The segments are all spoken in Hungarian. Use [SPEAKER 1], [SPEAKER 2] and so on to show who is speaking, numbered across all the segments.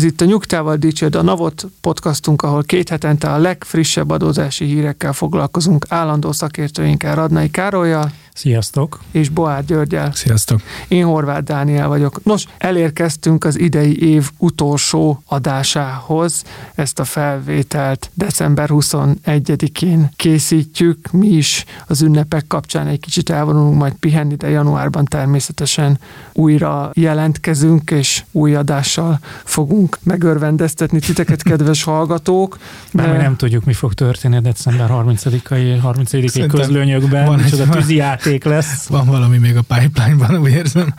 [SPEAKER 1] Ez itt a Nyugtával Dicsőd a Navot podcastunk, ahol két hetente a legfrissebb adózási hírekkel foglalkozunk állandó szakértőinkkel Radnai Károlyjal
[SPEAKER 2] Sziasztok!
[SPEAKER 1] és Boár Györgyel.
[SPEAKER 2] Sziasztok!
[SPEAKER 1] Én Horváth Dániel vagyok. Nos, elérkeztünk az idei év utolsó adásához. Ezt a felvételt december 21-én készítjük. Mi is az ünnepek kapcsán egy kicsit elvonulunk majd pihenni, de januárban természetesen újra jelentkezünk, és új adással fogunk megörvendeztetni titeket, kedves hallgatók.
[SPEAKER 2] Bár még nem tudjuk, mi fog történni december 30-ai, 30
[SPEAKER 3] Szerintem
[SPEAKER 2] közlőnyökben,
[SPEAKER 3] van egy-
[SPEAKER 2] micsoda
[SPEAKER 3] van-
[SPEAKER 2] tűzi játék lesz.
[SPEAKER 3] Van valami még a pipeline-ban, úgy érzem.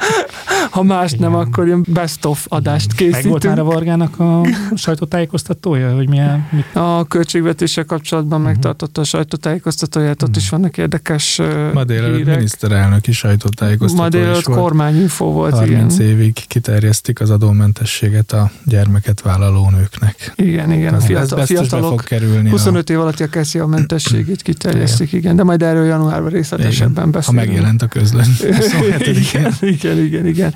[SPEAKER 1] Ha más nem,
[SPEAKER 2] Igen.
[SPEAKER 1] akkor ilyen best of adást
[SPEAKER 2] Meg volt
[SPEAKER 1] készítünk.
[SPEAKER 2] már a Vargának a sajtótájékoztatója, hogy milyen, mit
[SPEAKER 1] A költségvetéssel kapcsolatban
[SPEAKER 2] Mhm.
[SPEAKER 1] megtartotta a sajtótájékoztatóját, ott is vannak érdekes
[SPEAKER 3] Ma délelőtt miniszterelnöki sajtótájékoztató
[SPEAKER 1] Ma
[SPEAKER 3] is
[SPEAKER 1] délelőtt
[SPEAKER 3] volt.
[SPEAKER 1] kormányinfo volt,
[SPEAKER 3] 30
[SPEAKER 1] igen.
[SPEAKER 3] évig kiterjesztik az adómentességet a gyermeket vállaló nőknek.
[SPEAKER 1] Igen, igen, a
[SPEAKER 3] Ez
[SPEAKER 1] fiatal,
[SPEAKER 3] biztos be
[SPEAKER 1] fiatalok
[SPEAKER 3] fog kerülni.
[SPEAKER 1] 25 év alatti a keszi a mentességét kiterjesztik, igen, de majd erről januárban
[SPEAKER 3] a, igen, ha
[SPEAKER 1] beszélünk.
[SPEAKER 3] megjelent a közlöny.
[SPEAKER 1] igen, igen, igen, igen.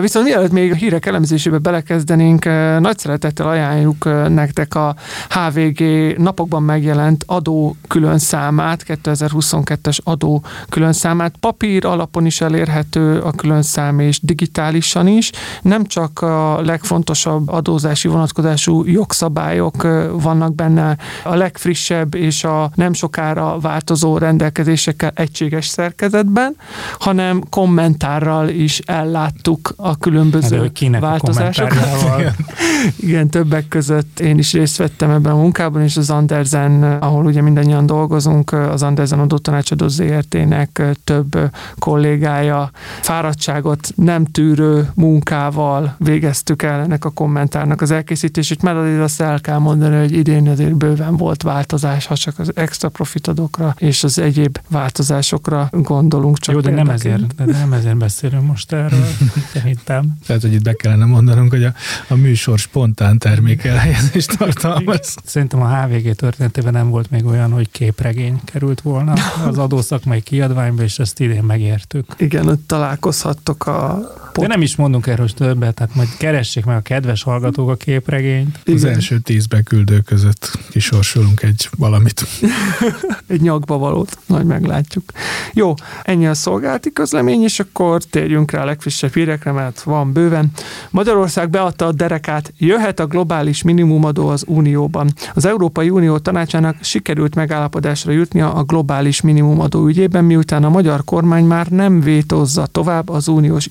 [SPEAKER 1] Viszont mielőtt még a hírek elemzésébe belekezdenénk, nagy szeretettel ajánljuk nektek a HVG napokban megjelent adó külön számát, 2022-es adó külön számát. Papír alapon is elérhető a külön szám, és digitálisan is. Nem csak a legfontosabb adózási vonatkozású jogszabályok vannak benne, a legfrissebb és a nem sokára változó rendelkezésekkel egységes szerkezetben, hanem kommentárral is elláttuk a
[SPEAKER 2] de
[SPEAKER 1] különböző
[SPEAKER 2] hogy kinek a
[SPEAKER 1] változásokat. Igen, többek között én is részt vettem ebben a munkában, és az Andersen, ahol ugye mindannyian dolgozunk, az Andersen adótanácsadó ZRT-nek több kollégája fáradtságot nem tűrő munkával végeztük el ennek a kommentárnak az elkészítését, mert azért azt el kell mondani, hogy idén azért bőven volt változás, ha csak az extra profitadókra és az egyéb változásokra gondolunk. Csak
[SPEAKER 2] Jó, de nem, ezért, de nem ezért beszélünk most erről, szerintem.
[SPEAKER 3] Tehát, hogy itt be kellene mondanunk, hogy a, a műsor spontán termékelhelyezést tartalmaz.
[SPEAKER 2] Szerintem a HVG történetében nem volt még olyan, hogy képregény került volna az adószakmai kiadványba, és ezt idén megértük.
[SPEAKER 1] Igen, ott találkozhattok a
[SPEAKER 2] De nem is mondunk erről többet, tehát majd keressék meg a kedves hallgatók a képregényt.
[SPEAKER 3] Az első tíz beküldő között kisorsolunk egy valamit.
[SPEAKER 1] egy nyakba valót, majd meglátjuk. Jó, ennyi a szolgálati közlemény, és akkor térjünk rá a legfrissebb hírekre, mert van bőven. Magyarország beadta a derekát, jöhet a globális minimumadó az Unióban. Az Európai Unió tanácsának sikerült megállapodásra jutnia a globális minimumadó ügyében, miután a magyar kormány már nem vétózza tovább az uniós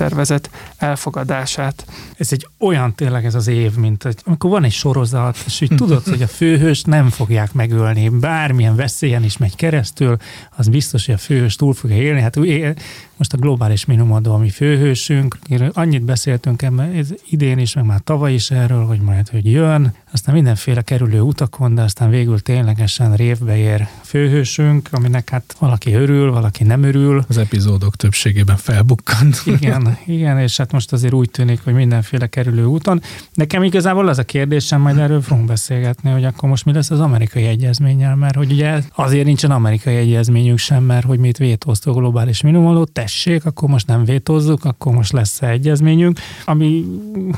[SPEAKER 1] irányelvtervezet elfogadását.
[SPEAKER 2] Ez egy olyan tényleg ez az év, mint hogy amikor van egy sorozat, és úgy tudod, hogy a főhőst nem fogják megölni, bármilyen veszélyen is megy keresztül, az biztos, hogy a főhős túl fogja élni. Hát most a globális minimumadó, ami főhősünk, annyit beszéltünk ebben idén is, meg már tavaly is erről, hogy majd, hogy jön, aztán mindenféle kerülő utakon, de aztán végül ténylegesen révbe ér főhősünk, aminek hát valaki örül, valaki nem örül,
[SPEAKER 3] Az epizódok többségében felbukkant.
[SPEAKER 2] igen, igen, és hát most azért úgy tűnik, hogy mindenféle kerülő úton. Nekem igazából az a kérdésem, majd erről fogunk beszélgetni, hogy akkor most mi lesz az amerikai egyezménnyel, mert hogy ugye azért nincsen amerikai egyezményünk sem, mert hogy mi itt vétóztuk globális minimumadót, tessék, akkor most nem vétózzuk, akkor most lesz egyezményünk, ami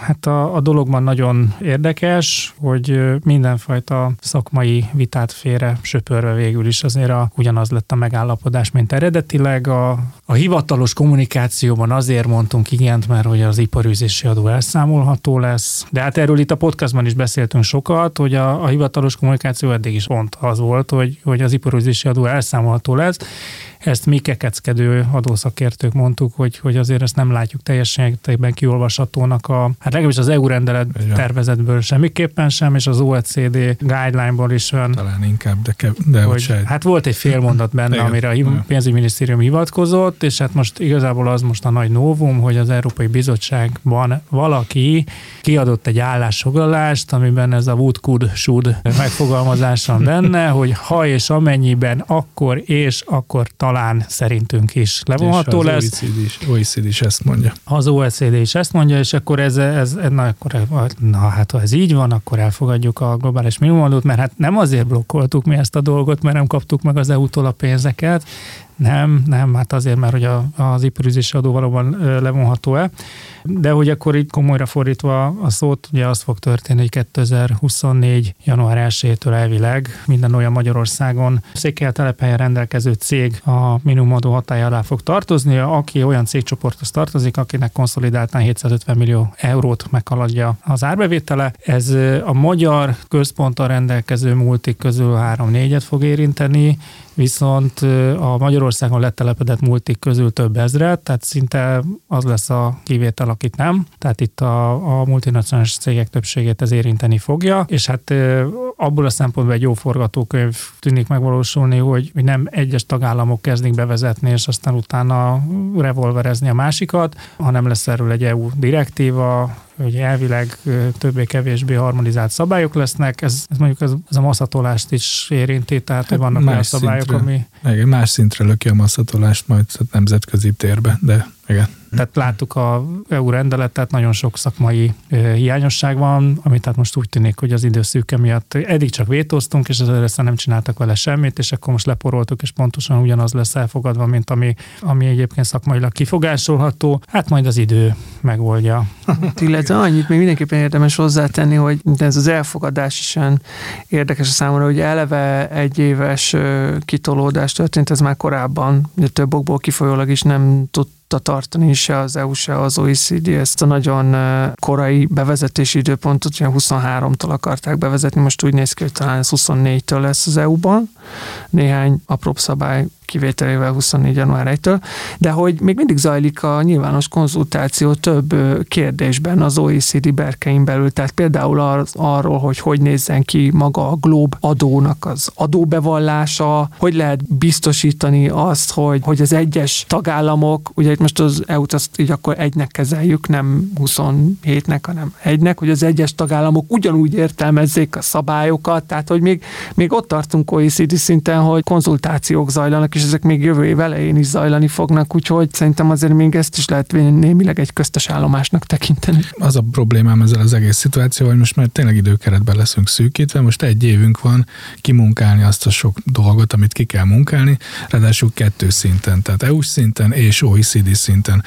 [SPEAKER 2] hát a, a dologban nagyon érdekes, hogy mindenfajta szakmai vitát félre söpörve végül is azért a, ugyanaz lett a megállapodás, mint eredetileg. A, a hivatalos kommunikációban azért mondtunk igent, mert hogy az iparűzési adó elszámolható lesz, de hát erről itt a podcastban is beszéltünk sokat, hogy a, a hivatalos kommunikáció eddig is pont az volt, hogy, hogy az iparűzési adó elszámolható lesz. Ezt mi kekeckedő adószakértők mondtuk, hogy, hogy azért ezt nem látjuk teljesen kiolvashatónak a, hát legalábbis az EU rendelet tervezetből semmiképpen sem, és az OECD guideline-ból is olyan.
[SPEAKER 3] Talán inkább, de, kev, de
[SPEAKER 2] hogy, hogy hát volt egy fél mondat benne, Igen. amire a pénzügyminisztérium hivatkozott, és hát most igazából az most a nagy novum, hogy az Európai Bizottságban valaki kiadott egy állásfoglalást, amiben ez a would, could, should megfogalmazás van benne, hogy ha és amennyiben, akkor és akkor talán szerintünk is levonható
[SPEAKER 3] és
[SPEAKER 2] lesz.
[SPEAKER 3] OECD is, OECD is ezt mondja.
[SPEAKER 2] Az OECD is ezt mondja, és akkor ez, ez na, akkor, na hát ha ez így van, akkor elfogadjuk a globális minimumadót, mert hát nem azért blokkoltuk mi ezt a dolgot, mert nem kaptuk meg az EU-tól a pénzeket, nem, nem, hát azért, mert hogy a, az iparüzési adó valóban levonható-e. De hogy akkor így komolyra fordítva a szót, ugye az fog történni, hogy 2024. január 1-től elvileg minden olyan Magyarországon székely telephelyen rendelkező cég a minimumadó hatája alá fog tartozni, aki olyan cégcsoporthoz tartozik, akinek konszolidáltán 750 millió eurót meghaladja az árbevétele. Ez a magyar központtal rendelkező multik közül 3-4-et fog érinteni, viszont a Magyarországon letelepedett multik közül több ezret, tehát szinte az lesz a kivétel, akit nem. Tehát itt a, a multinacionális cégek többségét ez érinteni fogja, és hát abból a szempontból egy jó forgatókönyv tűnik megvalósulni, hogy nem egyes tagállamok kezdik bevezetni, és aztán utána revolverezni a másikat, hanem lesz erről egy EU direktíva, hogy elvileg többé-kevésbé harmonizált szabályok lesznek, ez, ez mondjuk ez, ez a masszatolást is érinti, tehát hát vannak olyan szabályok,
[SPEAKER 3] szintre, ami... Igen, más szintre löki a masszatolást majd nemzetközi térbe, de igen.
[SPEAKER 2] Tehát láttuk a EU rendeletet, nagyon sok szakmai hiányosság van, amit tehát most úgy tűnik, hogy az időszűke miatt eddig csak vétóztunk, és ezzel nem csináltak vele semmit, és akkor most leporoltuk, és pontosan ugyanaz lesz elfogadva, mint ami, ami egyébként szakmailag kifogásolható. Hát majd az idő megoldja.
[SPEAKER 1] Illetve annyit még mindenképpen érdemes hozzátenni, hogy ez az elfogadás is érdekes a számomra, hogy eleve egy éves kitolódás történt, ez már korábban, de több okból kifolyólag is nem tud tudta tartani se az EU, se az OECD ezt a nagyon korai bevezetési időpontot, ugye 23-tól akarták bevezetni, most úgy néz ki, hogy talán ez 24-től lesz az EU-ban. Néhány apróbb szabály kivételével 24. január 1-től, de hogy még mindig zajlik a nyilvános konzultáció több kérdésben az OECD berkein belül, tehát például az, arról, hogy hogy nézzen ki maga a glob adónak az adóbevallása, hogy lehet biztosítani azt, hogy, hogy az egyes tagállamok, ugye itt most az EU-t azt így akkor egynek kezeljük, nem 27-nek, hanem egynek, hogy az egyes tagállamok ugyanúgy értelmezzék a szabályokat, tehát hogy még, még ott tartunk OECD szinten, hogy konzultációk zajlanak, és és ezek még jövő év elején is zajlani fognak, úgyhogy szerintem azért még ezt is lehet némileg egy köztes állomásnak tekinteni.
[SPEAKER 3] Az a problémám ezzel az egész szituáció, hogy most már tényleg időkeretben leszünk szűkítve, most egy évünk van kimunkálni azt a sok dolgot, amit ki kell munkálni, ráadásul kettő szinten, tehát EU szinten és OECD szinten,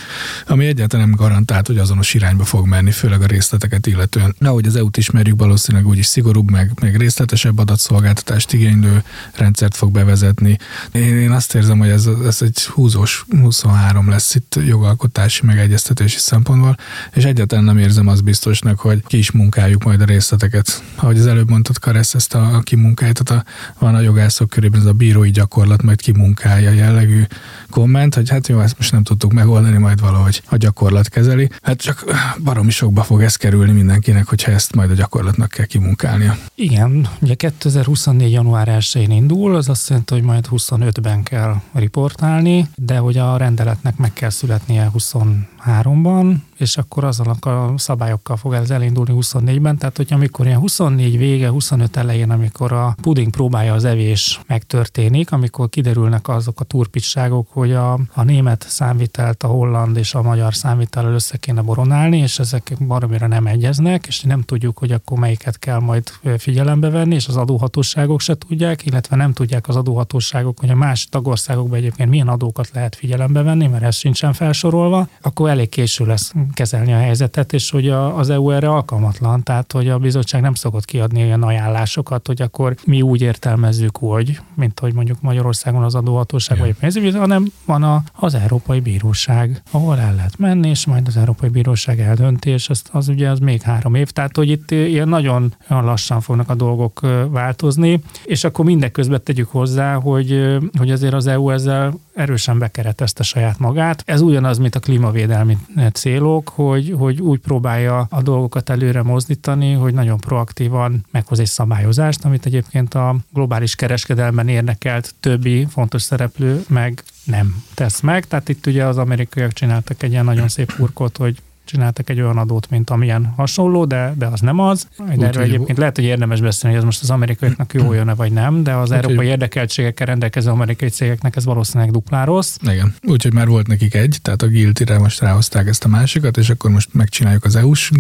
[SPEAKER 3] ami egyáltalán nem garantált, hogy azonos irányba fog menni, főleg a részleteket illetően. Ahogy az EU-t ismerjük, valószínűleg úgyis szigorúbb, meg, meg részletesebb adatszolgáltatást igénylő rendszert fog bevezetni. Én, én azt érzem, hogy ez, ez egy húzós 23 lesz itt jogalkotási, meg egyeztetési szempontból, és egyáltalán nem érzem azt biztosnak, hogy ki is munkáljuk majd a részleteket. Ahogy az előbb mondtad, Karesz, ezt a, a kimunkáját, a, van a jogászok körében ez a bírói gyakorlat, majd kimunkálja jellegű komment, hogy hát jó, ezt most nem tudtuk megoldani, majd valahogy a gyakorlat kezeli. Hát csak baromi sokba fog ez kerülni mindenkinek, hogyha ezt majd a gyakorlatnak kell kimunkálnia.
[SPEAKER 2] Igen, ugye 2024. január 1-én indul, az azt jelenti, hogy majd 25-ben kell riportálni, de hogy a rendeletnek meg kell születnie 23-ban, és akkor azzal a szabályokkal fog ez elindulni 24-ben, tehát hogy amikor ilyen 24 vége, 25 elején, amikor a puding próbálja az evés megtörténik, amikor kiderülnek azok a turpisságok, hogy a, a német számvitelt, a holland és a magyar számvitellel össze kéne boronálni, és ezek baromira nem egyeznek, és nem tudjuk, hogy akkor melyiket kell majd figyelembe venni, és az adóhatóságok se tudják, illetve nem tudják az adóhatóságok, hogy a más tagországokban egyébként milyen adókat lehet figyelembe venni, mert ez sincsen felsorolva, akkor elég késő lesz kezelni a helyzetet, és hogy a, az EU erre alkalmatlan, tehát hogy a bizottság nem szokott kiadni olyan ajánlásokat, hogy akkor mi úgy értelmezzük, hogy, mint hogy mondjuk Magyarországon az adóhatóság vagy a pénzügyi, hanem van a, az Európai Bíróság, ahol el lehet menni, és majd az Európai Bíróság eldönti, és az, az ugye az még három év, tehát hogy itt ilyen nagyon, nagyon lassan fognak a dolgok változni, és akkor mindeközben tegyük hozzá, hogy, hogy azért az EU ezzel erősen bekeretezte saját magát. Ez ugyanaz, mint a klímavédelmi célok, hogy, hogy úgy próbálja a dolgokat előre mozdítani, hogy nagyon proaktívan meghoz egy szabályozást, amit egyébként a globális kereskedelmen érnekelt többi fontos szereplő meg nem tesz meg. Tehát itt ugye az amerikaiak csináltak egy ilyen nagyon szép urkot, hogy csináltak egy olyan adót, mint amilyen hasonló, de, de az nem az. De erről egyébként lehet, hogy érdemes beszélni, hogy ez most az amerikaiaknak jó jön-e vagy nem, de az európai érdekeltségekkel rendelkező amerikai cégeknek ez valószínűleg duplá rossz.
[SPEAKER 3] Igen, úgyhogy már volt nekik egy, tehát a Guilty-re most ráhozták ezt a másikat, és akkor most megcsináljuk az EU-s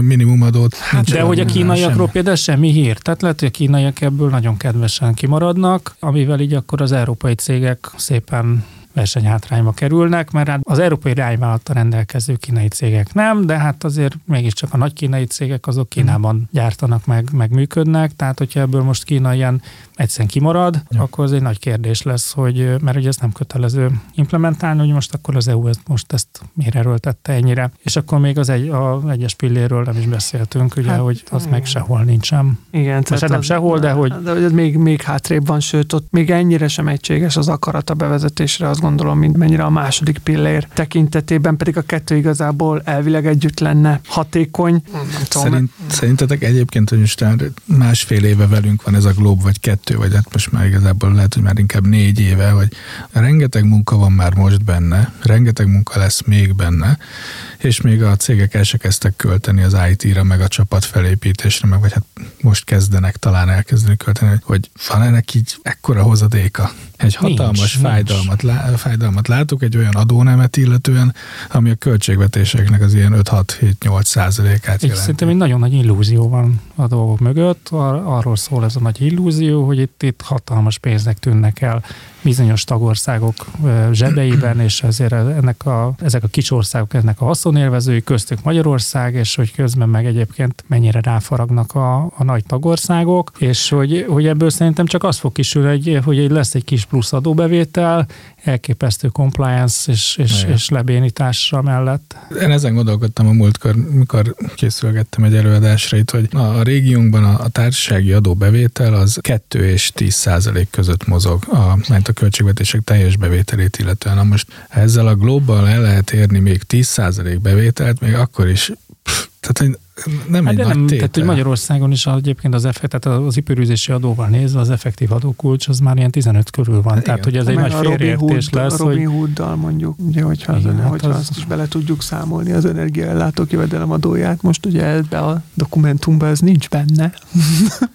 [SPEAKER 3] minimumadót.
[SPEAKER 2] Hát, de hogy a kínaiakról például semmi hír. Tehát lehet, hogy a kínaiak ebből nagyon kedvesen kimaradnak, amivel így akkor az európai cégek szépen versenyhátrányba kerülnek, mert hát az európai irányvállalattal rendelkező kínai cégek nem, de hát azért mégiscsak a nagy kínai cégek azok Kínában gyártanak meg, meg működnek, tehát hogyha ebből most Kína ilyen egyszerűen kimarad, ja. akkor az egy nagy kérdés lesz, hogy mert ugye ez nem kötelező implementálni, hogy most akkor az EU ezt, most ezt miért erőltette ennyire. És akkor még az egy, a egyes pilléről nem is beszéltünk, ugye, hát, hogy az igen. meg sehol nincsen.
[SPEAKER 1] Igen,
[SPEAKER 2] most tehát nem az, sehol, de hogy...
[SPEAKER 1] De hogy ez még, még hátrébb van, sőt, ott még ennyire sem egységes az akarat a bevezetésre, azt gondolom, mint mennyire a második pillér tekintetében, pedig a kettő igazából elvileg együtt lenne hatékony.
[SPEAKER 3] Szerint, szerintetek egyébként, hogy most másfél éve velünk van ez a Globe, vagy kettő kettő, vagy hát most már igazából lehet, hogy már inkább négy éve, hogy rengeteg munka van már most benne, rengeteg munka lesz még benne, és még a cégek el se kezdtek költeni az IT-ra, meg a csapat felépítésre, meg vagy hát most kezdenek talán elkezdeni költeni, hogy van ennek így ekkora hozadéka. Egy hatalmas nincs, fájdalmat, nincs. Lá, fájdalmat látok, egy olyan adónemet illetően, ami a költségvetéseknek az ilyen 5-6-7-8 százalékát jelenti.
[SPEAKER 2] Szerintem egy nagyon nagy illúzió van a dolgok mögött, Ar- arról szól ez a nagy illúzió, hogy itt, itt hatalmas pénznek tűnnek el bizonyos tagországok zsebeiben, és ezért ennek a, ezek a kis országok ennek a haszonélvezői, köztük Magyarország, és hogy közben meg egyébként mennyire ráfaragnak a, a nagy tagországok, és hogy, hogy ebből szerintem csak az fog kisülni, hogy, hogy lesz egy kis plusz adóbevétel, elképesztő compliance és, és, és lebénításra mellett.
[SPEAKER 3] Én ezen gondolkodtam a múltkor, mikor készülgettem egy előadásra itt, hogy a régiónkban a, a társasági adóbevétel az 2 és 10 százalék között mozog, a, mert a költségvetések teljes bevételét illetően. Na most ezzel a global el lehet érni még 10 százalék bevételt, még akkor is pff, tehát nem hát egy nagy nem,
[SPEAKER 2] Tehát, hogy Magyarországon is egyébként az effekt, tehát az ipörűzési adóval nézve az effektív adókulcs az már ilyen 15 körül van. Hát tehát, igen. hogy ez egy nagy félreértés lesz.
[SPEAKER 1] A Robin Hooddal mondjuk, ugye, hogyha, igen, az, hát hogyha az... azt is bele tudjuk számolni az energiaellátó kivedelem adóját, most ugye ebbe a dokumentumban ez nincs benne.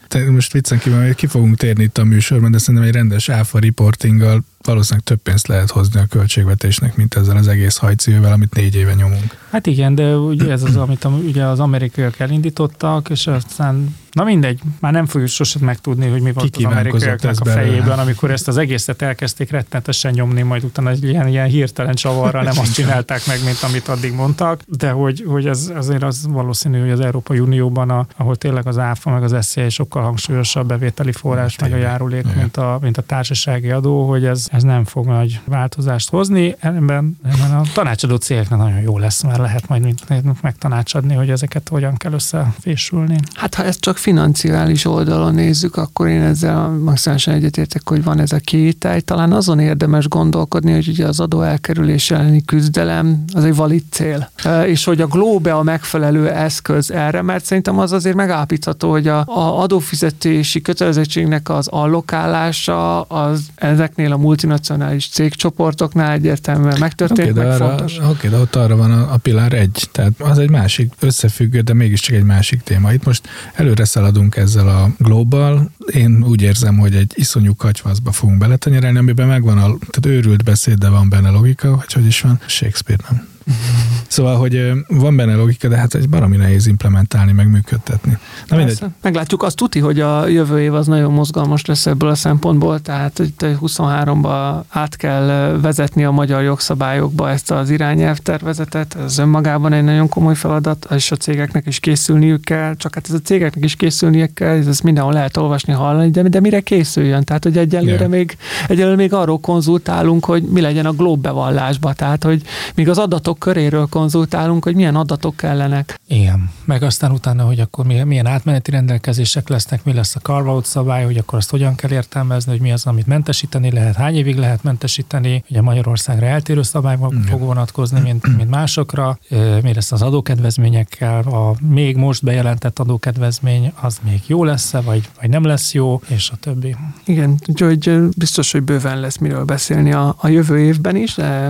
[SPEAKER 3] Te most viccen kívül, ki fogunk térni itt a műsorban, de szerintem egy rendes áfa reportinggal valószínűleg több pénzt lehet hozni a költségvetésnek, mint ezzel az egész hajcívővel, amit négy éve nyomunk.
[SPEAKER 2] Hát igen, de ugye ez az, amit ugye az amerikaiak elindítottak, és aztán Na mindegy, már nem fogjuk sosem megtudni, hogy mi volt az amerikaiaknak a fejében, amikor ezt az egészet elkezdték rettenetesen nyomni, majd utána egy ilyen, ilyen hirtelen csavarra nem azt csinálták meg, mint amit addig mondtak, de hogy, hogy ez azért az valószínű, hogy az Európai Unióban, a, ahol tényleg az áfa meg az SZIA sokkal hangsúlyosabb bevételi forrás, meg a járulék, mint a, mint a társasági adó, hogy ez, ez nem fog nagy változást hozni. Ebben, ebben a tanácsadó cégeknek nagyon jó lesz, mert lehet majd megtanácsadni, hogy ezeket hogyan kell összefésülni.
[SPEAKER 1] Hát ha ez csak financiális oldalon nézzük, akkor én ezzel maximálisan egyetértek, hogy van ez a kételj. Talán azon érdemes gondolkodni, hogy ugye az adó elkerülés elleni küzdelem az egy valid cél. És hogy a Globe a megfelelő eszköz erre, mert szerintem az azért megállapítható, hogy a, a adófizetési kötelezettségnek az allokálása az ezeknél a multinacionális cégcsoportoknál egyértelműen megtörtént, okay, meg
[SPEAKER 3] arra,
[SPEAKER 1] fontos.
[SPEAKER 3] Oké, de ott arra van a, a pilár egy, tehát az egy másik összefüggő, de mégiscsak egy másik téma. Itt most előre szaladunk ezzel a global. Én úgy érzem, hogy egy iszonyú kacsvaszba fogunk beletenyerelni, amiben megvan a, tehát őrült beszéd, de van benne logika, vagy hogy is van, Shakespeare nem. Szóval, hogy van benne logika, de hát egy baromi nehéz implementálni, meg működtetni.
[SPEAKER 1] Na mindegy. Meglátjuk, azt tuti, hogy a jövő év az nagyon mozgalmas lesz ebből a szempontból, tehát hogy 23-ba át kell vezetni a magyar jogszabályokba ezt az irányelvtervezetet, ez önmagában egy nagyon komoly feladat, és a cégeknek is készülniük kell, csak hát ez a cégeknek is készülniük kell, ez mindenhol lehet olvasni, hallani, de, de mire készüljön? Tehát, hogy egyelőre yeah. még, egyelőre még arról konzultálunk, hogy mi legyen a glob bevallásba, tehát, hogy még az adatok köréről konzultálunk, hogy milyen adatok kellenek.
[SPEAKER 2] Igen, meg aztán utána, hogy akkor milyen átmeneti rendelkezések lesznek, mi lesz a carve szabály, hogy akkor azt hogyan kell értelmezni, hogy mi az, amit mentesíteni lehet, hány évig lehet mentesíteni, ugye Magyarországra eltérő szabály fog vonatkozni, mint, mint másokra, mi lesz az adókedvezményekkel, a még most bejelentett adókedvezmény, az még jó lesz-e, vagy, vagy nem lesz jó, és a többi.
[SPEAKER 1] Igen, úgyhogy biztos, hogy bőven lesz miről beszélni a, a jövő évben is, de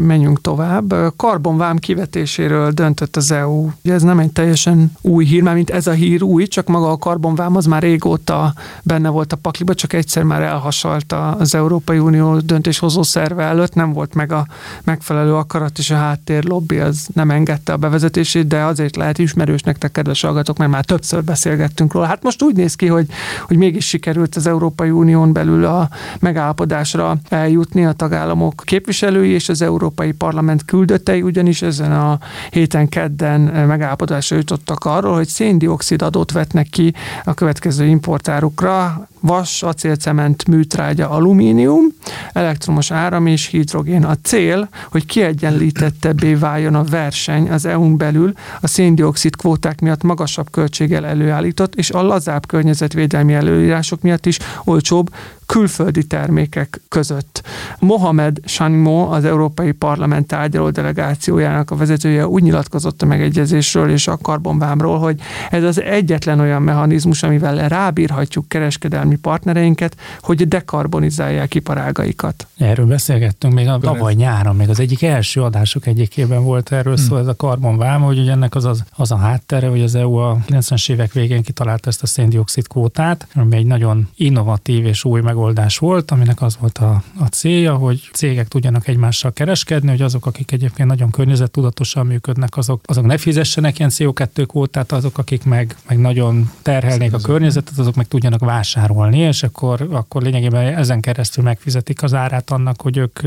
[SPEAKER 1] menjünk tovább. Karbonvám kivetéséről döntött az EU. Ugye ez nem egy teljesen új hír, mert mint ez a hír új, csak maga a karbonvám az már régóta benne volt a pakliba, csak egyszer már elhasalt az Európai Unió döntéshozó szerve előtt, nem volt meg a megfelelő akarat, és a háttér lobby az nem engedte a bevezetését, de azért lehet ismerős nektek, kedves hallgatók, mert már többször beszélgettünk róla. Hát most úgy néz ki, hogy, hogy mégis sikerült az Európai Unión belül a megállapodásra eljutni a tagállamok képviselői és az Európai Parlament küldöttei, ugyanis ezen a héten kedden megállapodásra jutottak arról, hogy széndiokszid adót vetnek ki a következő importárukra, vas, acélcement, műtrágya, alumínium, elektromos áram és hidrogén. A cél, hogy kiegyenlítettebbé váljon a verseny az EU-n belül a széndiokszid kvóták miatt magasabb költséggel előállított, és a lazább környezetvédelmi előírások miatt is olcsóbb külföldi termékek között. Mohamed Shanimo, az Európai Parlament tárgyaló delegációjának a vezetője úgy nyilatkozott a megegyezésről és a karbonvámról, hogy ez az egyetlen olyan mechanizmus, amivel rábírhatjuk kereskedelmi partnereinket, hogy dekarbonizálják iparágaikat.
[SPEAKER 2] Erről beszélgettünk még a tavaly nyáron, még az egyik első adások egyikében volt erről hmm. szó, ez a karbonvám, hogy ugye ennek az, az, az a háttere, hogy az EU a 90-es évek végén kitalálta ezt a széndiokszid kvótát, ami egy nagyon innovatív és új megoldás megoldás volt, aminek az volt a, a célja, hogy cégek tudjanak egymással kereskedni, hogy azok, akik egyébként nagyon környezettudatosan működnek, azok, azok ne fizessenek ilyen CO2 kvótát, azok, akik meg, meg nagyon terhelnék a környezetet, azok meg tudjanak vásárolni, és akkor, akkor lényegében ezen keresztül megfizetik az árát annak, hogy ők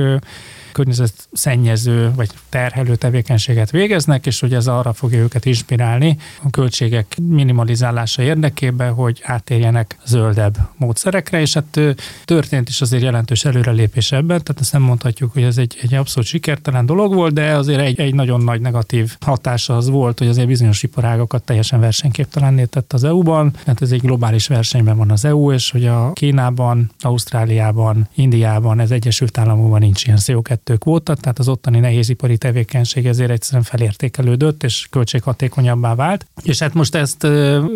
[SPEAKER 2] környezetszennyező vagy terhelő tevékenységet végeznek, és hogy ez arra fogja őket inspirálni a költségek minimalizálása érdekében, hogy átérjenek zöldebb módszerekre, és hát történt is azért jelentős előrelépés ebben, tehát ezt nem mondhatjuk, hogy ez egy, egy abszolút sikertelen dolog volt, de azért egy, egy nagyon nagy negatív hatása az volt, hogy azért bizonyos iparágokat teljesen versenyképtelenné tett az EU-ban, mert ez egy globális versenyben van az EU, és hogy a Kínában, Ausztráliában, Indiában, ez Egyesült Államokban nincs ilyen CO2 CO2 kvóta, tehát az ottani nehézipari tevékenység ezért egyszerűen felértékelődött, és költséghatékonyabbá vált. És hát most ezt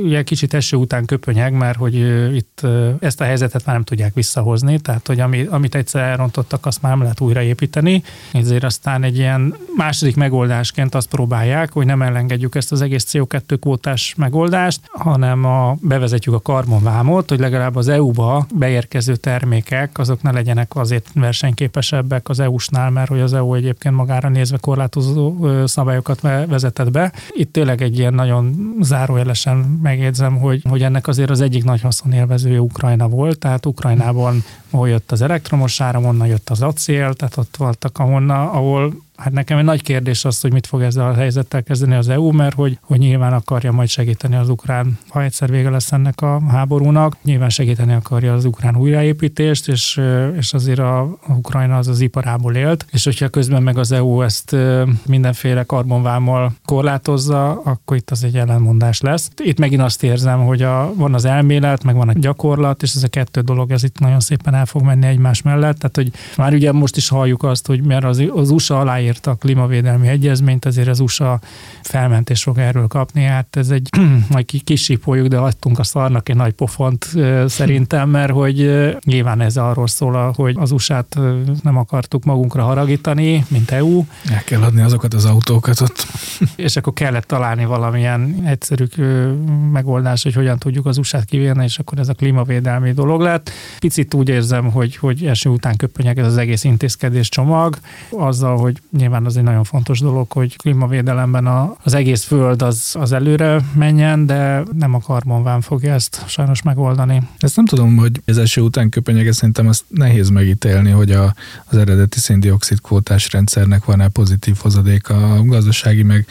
[SPEAKER 2] ugye kicsit eső után köpönyeg, mert hogy itt ezt a helyzetet már nem tudják visszahozni, tehát hogy ami, amit egyszer elrontottak, azt már nem lehet újraépíteni. Ezért aztán egy ilyen második megoldásként azt próbálják, hogy nem elengedjük ezt az egész CO2 kvótás megoldást, hanem a, bevezetjük a karbonvámot, hogy legalább az EU-ba beérkező termékek, azok ne legyenek azért versenyképesebbek az EU-s EU-snál, mert hogy az EU egyébként magára nézve korlátozó szabályokat vezetett be. Itt tényleg egy ilyen nagyon zárójelesen megjegyzem, hogy, hogy ennek azért az egyik nagy haszonélvezője Ukrajna volt, tehát Ukrajnában ahol jött az elektromos áram, onnan jött az acél, tehát ott voltak, ahonnan, ahol Hát nekem egy nagy kérdés az, hogy mit fog ezzel a helyzettel kezdeni az EU, mert hogy, hogy nyilván akarja majd segíteni az ukrán, ha egyszer vége lesz ennek a háborúnak, nyilván segíteni akarja az ukrán újraépítést, és, és azért a, a Ukrajna az az iparából élt, és hogyha közben meg az EU ezt mindenféle karbonvámmal korlátozza, akkor itt az egy ellenmondás lesz. Itt megint azt érzem, hogy a, van az elmélet, meg van a gyakorlat, és ez a kettő dolog, ez itt nagyon szépen el fog menni egymás mellett. Tehát, hogy már ugye most is halljuk azt, hogy mert az, az USA aláír aláírta a klímavédelmi egyezményt, azért az USA felmentés fog erről kapni. Hát ez egy, majd kisipoljuk, de adtunk a szarnak egy nagy pofont szerintem, mert hogy nyilván ez arról szól, hogy az USA-t nem akartuk magunkra haragítani, mint EU.
[SPEAKER 3] El kell adni azokat az autókat ott.
[SPEAKER 2] És akkor kellett találni valamilyen egyszerű megoldás, hogy hogyan tudjuk az USA-t kivélni, és akkor ez a klímavédelmi dolog lett. Picit úgy érzem, hogy, hogy első után köpönyeg ez az egész intézkedés csomag, azzal, hogy nyilván az egy nagyon fontos dolog, hogy klímavédelemben a, az egész föld az, az előre menjen, de nem a karbonván fogja ezt sajnos megoldani.
[SPEAKER 3] Ezt nem tudom, hogy az eső után köpenyege szerintem azt nehéz megítélni, hogy a, az eredeti széndiokszid kvótás rendszernek van-e pozitív hozadék a gazdasági meg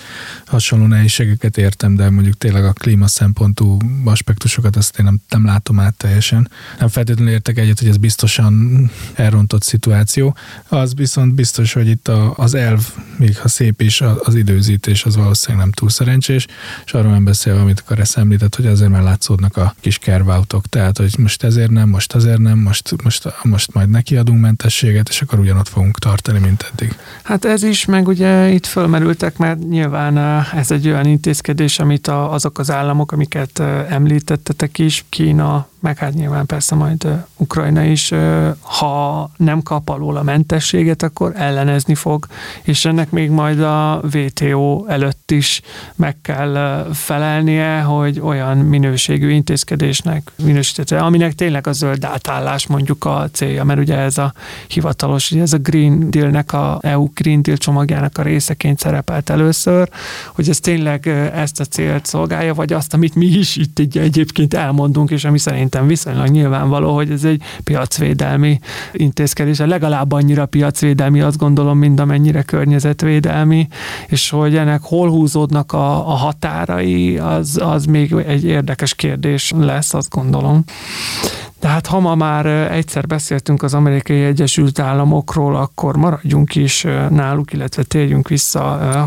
[SPEAKER 3] hasonló nehézségeket értem, de mondjuk tényleg a klíma szempontú aspektusokat azt én nem, nem látom át teljesen. Nem feltétlenül értek egyet, hogy ez biztosan elrontott szituáció. Az viszont biztos, hogy itt a, az elv, még ha szép is, az időzítés az valószínűleg nem túl szerencsés, és arról nem beszélve, amit akar említett, hogy azért már látszódnak a kis kervautok, tehát hogy most ezért nem, most azért nem, most, most, most majd nekiadunk mentességet, és akkor ugyanott fogunk tartani, mint eddig.
[SPEAKER 1] Hát ez is, meg ugye itt fölmerültek, mert nyilván ez egy olyan intézkedés, amit azok az államok, amiket említettetek is, Kína, meg hát nyilván persze majd Ukrajna is, ha nem kap alól a mentességet, akkor ellenezni fog, és ennek még majd a WTO előtt is meg kell felelnie, hogy olyan minőségű intézkedésnek minősítette, aminek tényleg a zöld átállás mondjuk a célja, mert ugye ez a hivatalos, ez a Green Deal-nek, a EU Green Deal csomagjának a részeként szerepelt először, hogy ez tényleg ezt a célt szolgálja, vagy azt, amit mi is itt egyébként elmondunk, és ami szerint szerintem viszonylag nyilvánvaló, hogy ez egy piacvédelmi intézkedés, legalább annyira piacvédelmi, azt gondolom, mint amennyire környezetvédelmi, és hogy ennek hol húzódnak a, a határai, az, az még egy érdekes kérdés lesz, azt gondolom. Tehát ha ma már egyszer beszéltünk az amerikai Egyesült Államokról, akkor maradjunk is náluk, illetve térjünk vissza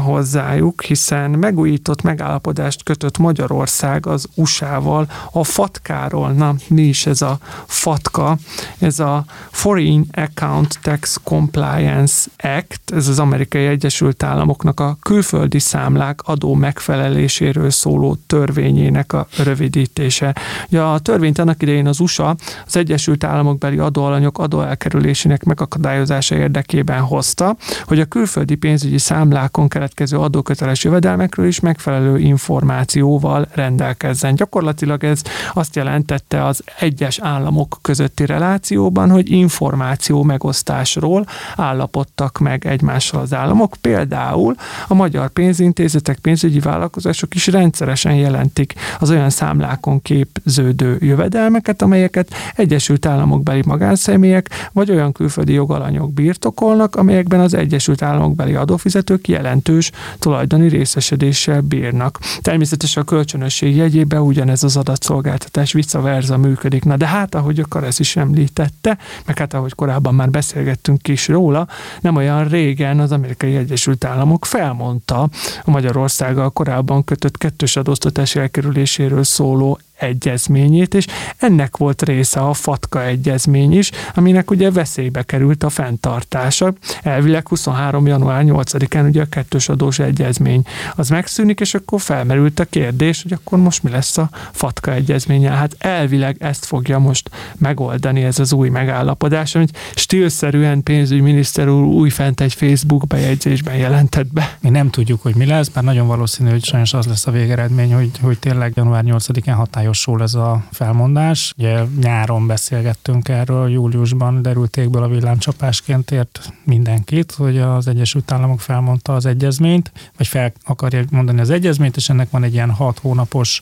[SPEAKER 1] hozzájuk, hiszen megújított megállapodást kötött Magyarország az USA-val a fatkáról. Na, mi is ez a fatka? Ez a Foreign Account Tax Compliance Act, ez az amerikai Egyesült Államoknak a külföldi számlák adó megfeleléséről szóló törvényének a rövidítése. Ugye a törvényt annak idején az USA az Egyesült Államok beli adóalanyok adóelkerülésének megakadályozása érdekében hozta, hogy a külföldi pénzügyi számlákon keletkező adóköteles jövedelmekről is megfelelő információval rendelkezzen. Gyakorlatilag ez azt jelentette az egyes államok közötti relációban, hogy információ megosztásról állapodtak meg egymással az államok. Például a magyar pénzintézetek, pénzügyi vállalkozások is rendszeresen jelentik az olyan számlákon képződő jövedelmeket, amelyeket Egyesült Államok beli magánszemélyek vagy olyan külföldi jogalanyok birtokolnak, amelyekben az Egyesült Államok beli adófizetők jelentős tulajdoni részesedéssel bírnak. Természetesen a kölcsönösség jegyében ugyanez az adatszolgáltatás vice versa működik. Na de hát, ahogy a Karesz is említette, meg hát ahogy korábban már beszélgettünk is róla, nem olyan régen az Amerikai Egyesült Államok felmondta a Magyarországgal korábban kötött kettős adóztatás elkerüléséről szóló egyezményét, és ennek volt része a FATKA egyezmény is, aminek ugye veszélybe került a fenntartása. Elvileg 23. január 8-án ugye a kettős adós egyezmény az megszűnik, és akkor felmerült a kérdés, hogy akkor most mi lesz a FATKA egyezménye. Hát elvileg ezt fogja most megoldani ez az új megállapodás, amit stílszerűen pénzügyminiszter úr újfent egy Facebook bejegyzésben jelentett be.
[SPEAKER 2] Mi nem tudjuk, hogy mi lesz, bár nagyon valószínű, hogy sajnos az lesz a végeredmény, hogy, hogy tényleg január 8-án hatályos hatályosul ez a felmondás. Ugye nyáron beszélgettünk erről, júliusban derültékből a villámcsapásként ért mindenkit, hogy az Egyesült Államok felmondta az egyezményt, vagy fel akarja mondani az egyezményt, és ennek van egy ilyen hat hónapos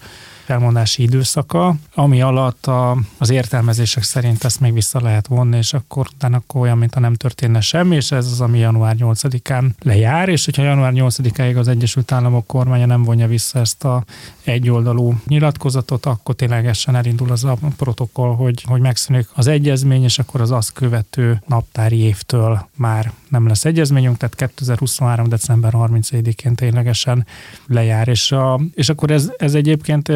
[SPEAKER 2] felmondási időszaka, ami alatt a, az értelmezések szerint ezt még vissza lehet vonni, és akkor utána akkor olyan, mintha nem történne semmi, és ez az, ami január 8-án lejár, és hogyha január 8-áig az Egyesült Államok kormánya nem vonja vissza ezt a egyoldalú nyilatkozatot, akkor ténylegesen elindul az a protokoll, hogy, hogy megszűnik az egyezmény, és akkor az azt követő naptári évtől már nem lesz egyezményünk, tehát 2023. december 31-én ténylegesen lejár, és, a, és akkor ez, ez egyébként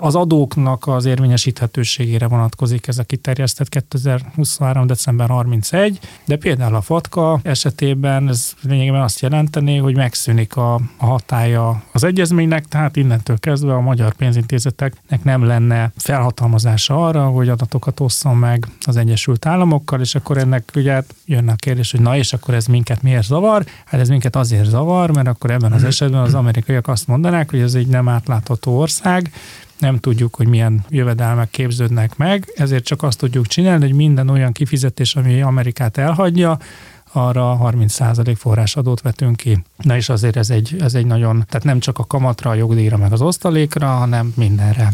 [SPEAKER 2] az adóknak az érvényesíthetőségére vonatkozik ez a kiterjesztett 2023. december 31, de például a FATKA esetében ez lényegében azt jelenteni, hogy megszűnik a, a hatája az egyezménynek, tehát innentől kezdve a magyar pénzintézeteknek nem lenne felhatalmazása arra, hogy adatokat osszon meg az Egyesült Államokkal, és akkor ennek ugye jönne a kérdés, hogy na és akkor ez minket miért zavar? Hát ez minket azért zavar, mert akkor ebben az esetben az amerikaiak azt mondanák, hogy ez egy nem átlátható ország, nem tudjuk, hogy milyen jövedelmek képződnek meg, ezért csak azt tudjuk csinálni, hogy minden olyan kifizetés, ami Amerikát elhagyja, arra 30% forrásadót vetünk ki. Na és azért ez egy, ez egy nagyon, tehát nem csak a kamatra, a jogdíjra, meg az osztalékra, hanem mindenre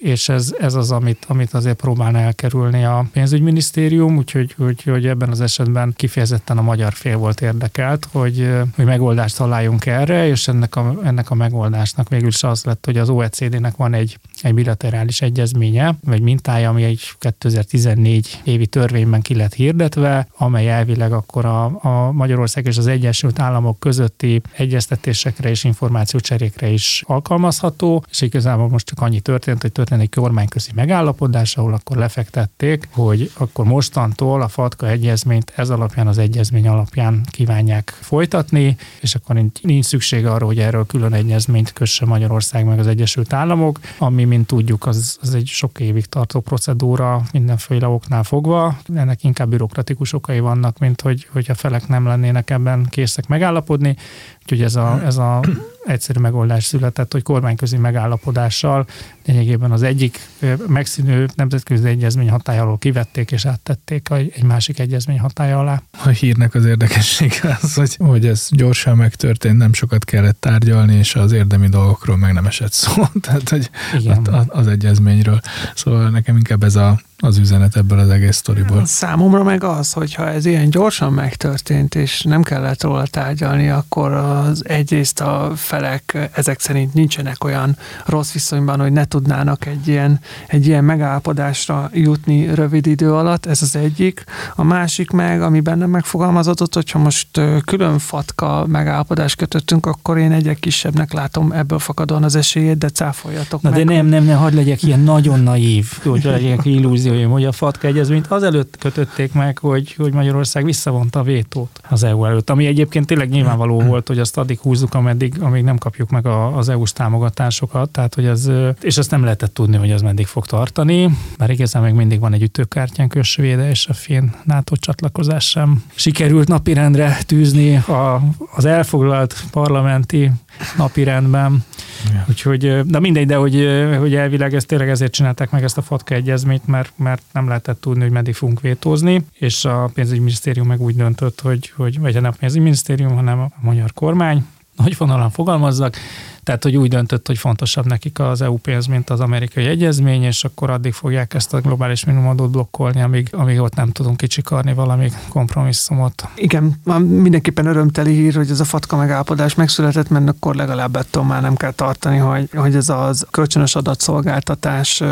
[SPEAKER 2] és ez, ez az, amit, amit azért próbálna elkerülni a pénzügyminisztérium, úgyhogy hogy, hogy ebben az esetben kifejezetten a magyar fél volt érdekelt, hogy, hogy megoldást találjunk erre, és ennek a, ennek a megoldásnak végül is az lett, hogy az OECD-nek van egy, egy bilaterális egyezménye, vagy mintája, ami egy 2014 évi törvényben ki lett hirdetve, amely elvileg akkor a, a Magyarország és az Egyesült Államok közötti egyeztetésekre és információcserékre is alkalmazható, és igazából most csak annyi történt, hogy történt egy kormányközi megállapodás, ahol akkor lefektették, hogy akkor mostantól a FATKA egyezményt ez alapján, az egyezmény alapján kívánják folytatni, és akkor nincs, nincs szüksége arra, hogy erről külön egyezményt kösse Magyarország meg az Egyesült Államok, ami, mint tudjuk, az, az egy sok évig tartó procedúra mindenféle oknál fogva. Ennek inkább bürokratikus okai vannak, mint hogy, hogy a felek nem lennének ebben készek megállapodni. Úgyhogy ez a, ez a egyszerű megoldás született, hogy kormányközi megállapodással lényegében az egyik megszínű nemzetközi egyezmény hatája alól kivették és áttették egy másik egyezmény hatája alá.
[SPEAKER 3] A hírnek az érdekessége az, hogy, hogy ez gyorsan megtörtént, nem sokat kellett tárgyalni, és az érdemi dolgokról meg nem esett szó, tehát hogy Igen. az egyezményről. Szóval nekem inkább ez a az üzenet ebből az egész sztoriból.
[SPEAKER 1] Számomra meg az, hogyha ez ilyen gyorsan megtörtént, és nem kellett róla tárgyalni, akkor az egyrészt a felek ezek szerint nincsenek olyan rossz viszonyban, hogy ne tudnának egy ilyen, egy ilyen megállapodásra jutni rövid idő alatt, ez az egyik. A másik meg, ami bennem megfogalmazott, hogyha most külön fatka megállapodást kötöttünk, akkor én egyre kisebbnek látom ebből fakadóan az esélyét, de cáfoljatok
[SPEAKER 2] Na
[SPEAKER 1] meg.
[SPEAKER 2] de nem, nem, nem, hagyd legyek ilyen nagyon naív, hogy legyek illúzió illúzióim, hogy a FATKA egyezményt azelőtt kötötték meg, hogy, hogy Magyarország visszavonta a vétót az EU előtt, ami egyébként tényleg nyilvánvaló volt, hogy azt addig húzzuk, ameddig, amíg nem kapjuk meg a, az EU-s támogatásokat, tehát hogy ez, és azt nem lehetett tudni, hogy ez meddig fog tartani, mert igazán még mindig van egy ütőkártyánk a és a finn NATO csatlakozás sem sikerült napirendre tűzni a, az elfoglalt parlamenti napirendben. Ja. Úgyhogy, de mindegy, de hogy, hogy elvileg ezt tényleg ezért csinálták meg ezt a FATKA egyezményt, mert, mert nem lehetett tudni, hogy meddig fogunk vétózni, és a pénzügyminisztérium meg úgy döntött, hogy, hogy vagy nem a pénzügyminisztérium, hanem a magyar kormány, nagy vonalan fogalmazzak, tehát, hogy úgy döntött, hogy fontosabb nekik az EU pénz, mint az amerikai egyezmény, és akkor addig fogják ezt a globális minimumadót blokkolni, amíg, amíg ott nem tudunk kicsikarni valami kompromisszumot.
[SPEAKER 1] Igen, mindenképpen örömteli hír, hogy ez a fatka megállapodás megszületett, mert akkor legalább ettől már nem kell tartani, hogy, hogy ez az kölcsönös adatszolgáltatás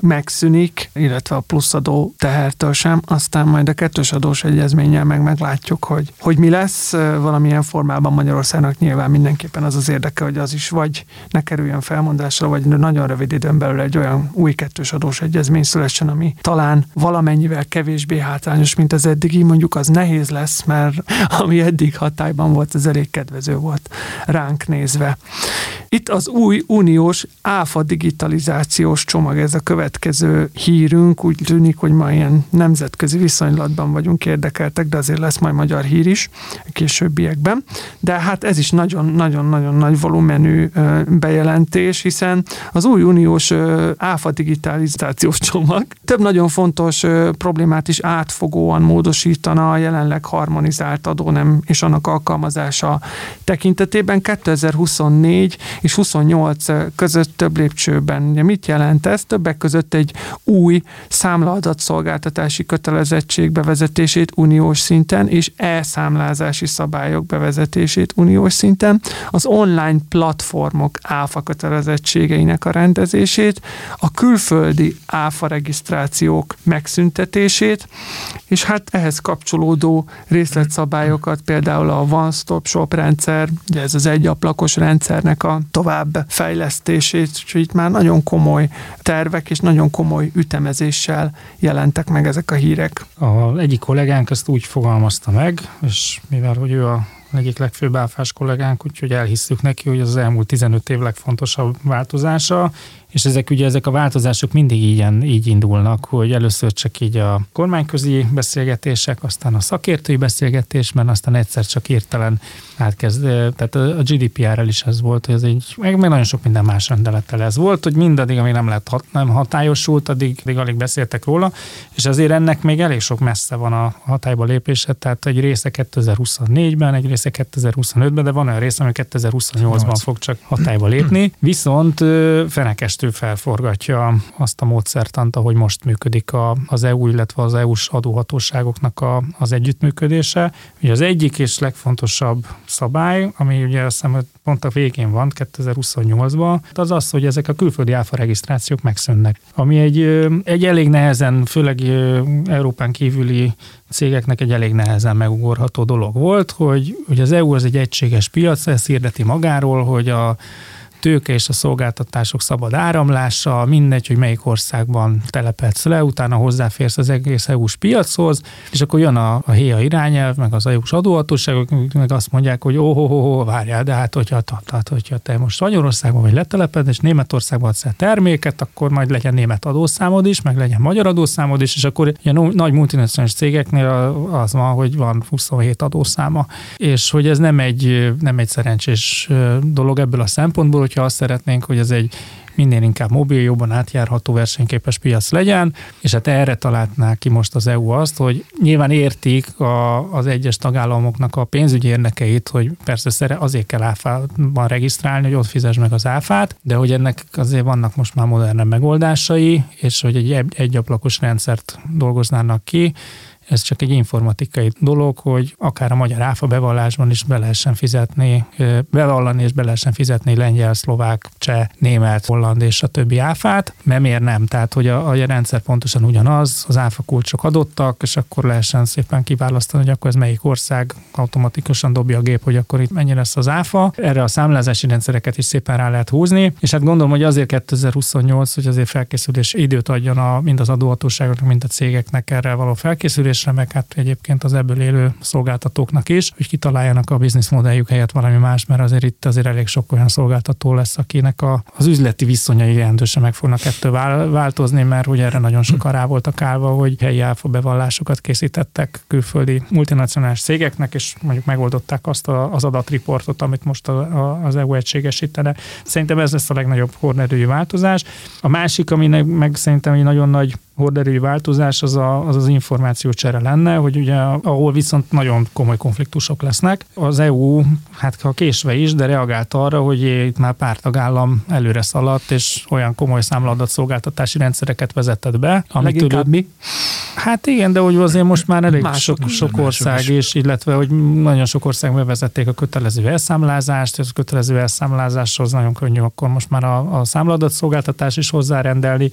[SPEAKER 1] megszűnik, illetve a pluszadó tehertől sem, aztán majd a kettős adós egyezménnyel meg meglátjuk, hogy, hogy mi lesz valamilyen formában Magyarországnak nyilván mindenképpen az az érdeke, hogy az is vagy ne kerüljön felmondásra, vagy nagyon rövid időn belül egy olyan új kettős adós egyezmény szülessen, ami talán valamennyivel kevésbé hátrányos, mint az eddigi, mondjuk az nehéz lesz, mert ami eddig hatályban volt, az elég kedvező volt ránk nézve. Itt az új uniós áfa digitalizációs csomag, ez a következő hírünk, úgy tűnik, hogy ma ilyen nemzetközi viszonylatban vagyunk érdekeltek, de azért lesz majd magyar hír is későbbiekben. De hát ez is nagyon-nagyon-nagyon nagy volumenű bejelentés, hiszen az új uniós áfa digitalizációs csomag több nagyon fontos problémát is átfogóan módosítana a jelenleg harmonizált adónem és annak alkalmazása tekintetében 2024 és 28 között több lépcsőben. Ugye mit jelent ez? Többek között egy új számlaadatszolgáltatási kötelezettség bevezetését uniós szinten és e-számlázási szabályok bevezetését uniós szinten, az online platform platformok áfa kötelezettségeinek a rendezését, a külföldi áfa regisztrációk megszüntetését, és hát ehhez kapcsolódó részletszabályokat, például a One Stop Shop rendszer, ugye ez az egyablakos rendszernek a tovább fejlesztését, és itt már nagyon komoly tervek és nagyon komoly ütemezéssel jelentek meg ezek a hírek.
[SPEAKER 2] A egyik kollégánk ezt úgy fogalmazta meg, és mivel hogy ő a egyik legfőbb áfás kollégánk, úgyhogy elhisszük neki, hogy az, elmúlt 15 év legfontosabb változása, és ezek ugye ezek a változások mindig így, így indulnak, hogy először csak így a kormányközi beszélgetések, aztán a szakértői beszélgetés, mert aztán egyszer csak hirtelen átkezd, tehát a GDPR-rel is ez volt, hogy ez egy, meg, meg nagyon sok minden más rendelettel ez volt, hogy mindaddig, ami nem lett hat, nem hatályosult, addig, addig alig beszéltek róla, és azért ennek még elég sok messze van a hatályba lépése, tehát egy része 2024-ben, egy része 2025-ben, de van olyan része, ami 2028-ban fog csak hatályba lépni, viszont fenekestő felforgatja azt a módszertant, ahogy most működik a, az EU, illetve az EU-s adóhatóságoknak a, az együttműködése. Ugye az egyik és legfontosabb szabály, ami ugye azt hiszem, pont a végén van, 2028-ban, az az, hogy ezek a külföldi áfa regisztrációk megszűnnek. Ami egy, egy elég nehezen, főleg Európán kívüli cégeknek egy elég nehezen megugorható dolog volt, hogy, hogy az EU az egy egységes piac, ez hirdeti magáról, hogy a tőke és a szolgáltatások szabad áramlása, mindegy, hogy melyik országban telepedsz le, utána hozzáférsz az egész EU-s piachoz, és akkor jön a, a HÉA irányelv, meg az EU-s adóhatóságok, meg azt mondják, hogy ó, oh, oh, oh, várjál, de hát hogyha, tehát, hogyha te most Magyarországban vagy leteleped, és Németországban adsz terméket, akkor majd legyen német adószámod is, meg legyen magyar adószámod is, és akkor ugye nagy multinacionális cégeknél az van, hogy van 27 adószáma, és hogy ez nem egy, nem egy szerencsés dolog ebből a szempontból, hogyha azt szeretnénk, hogy ez egy minél inkább mobil, jobban átjárható versenyképes piac legyen, és hát erre találná ki most az EU azt, hogy nyilván értik a, az egyes tagállamoknak a pénzügyi érdekeit, hogy persze azért kell áfában regisztrálni, hogy ott fizes meg az áfát, de hogy ennek azért vannak most már modern megoldásai, és hogy egy egyablakos rendszert dolgoznának ki, ez csak egy informatikai dolog, hogy akár a magyar áfa bevallásban is be lehessen fizetni, bevallani és be lehessen fizetni lengyel, szlovák, cseh, német, holland és a többi áfát, mert miért nem? Tehát, hogy a, a rendszer pontosan ugyanaz, az áfa kulcsok adottak, és akkor lehessen szépen kiválasztani, hogy akkor ez melyik ország automatikusan dobja a gép, hogy akkor itt mennyi lesz az áfa. Erre a számlázási rendszereket is szépen rá lehet húzni, és hát gondolom, hogy azért 2028, hogy azért felkészülés időt adjon a, mind az adóhatóságoknak, mind a cégeknek erre való felkészülés, fejlesztésre, meg hát egyébként az ebből élő szolgáltatóknak is, hogy kitaláljanak a bizniszmodelljük helyett valami más, mert azért itt azért elég sok olyan szolgáltató lesz, akinek a, az üzleti viszonyai jelentősen meg fognak ettől változni, mert hogy erre nagyon sokan rá voltak állva, hogy helyi áfa bevallásokat készítettek külföldi multinacionális cégeknek, és mondjuk megoldották azt a, az adatriportot, amit most a, a, az EU egységesítene. Szerintem ez lesz a legnagyobb horderőjű változás. A másik, ami meg szerintem egy nagyon nagy horderői változás az, a, az az információcsere lenne, hogy ugye ahol viszont nagyon komoly konfliktusok lesznek. Az EU, hát ha késve is, de reagált arra, hogy itt már pár tagállam előre szaladt, és olyan komoly szolgáltatási rendszereket vezetett be.
[SPEAKER 1] Leginkább mi?
[SPEAKER 2] Hát igen, de hogy azért most már elég mások, sok, sok ország is. is, illetve hogy nagyon sok ország bevezették a kötelező elszámlázást, és a kötelező elszámlázáshoz nagyon könnyű akkor most már a, a számladatszolgáltatás is hozzárendelni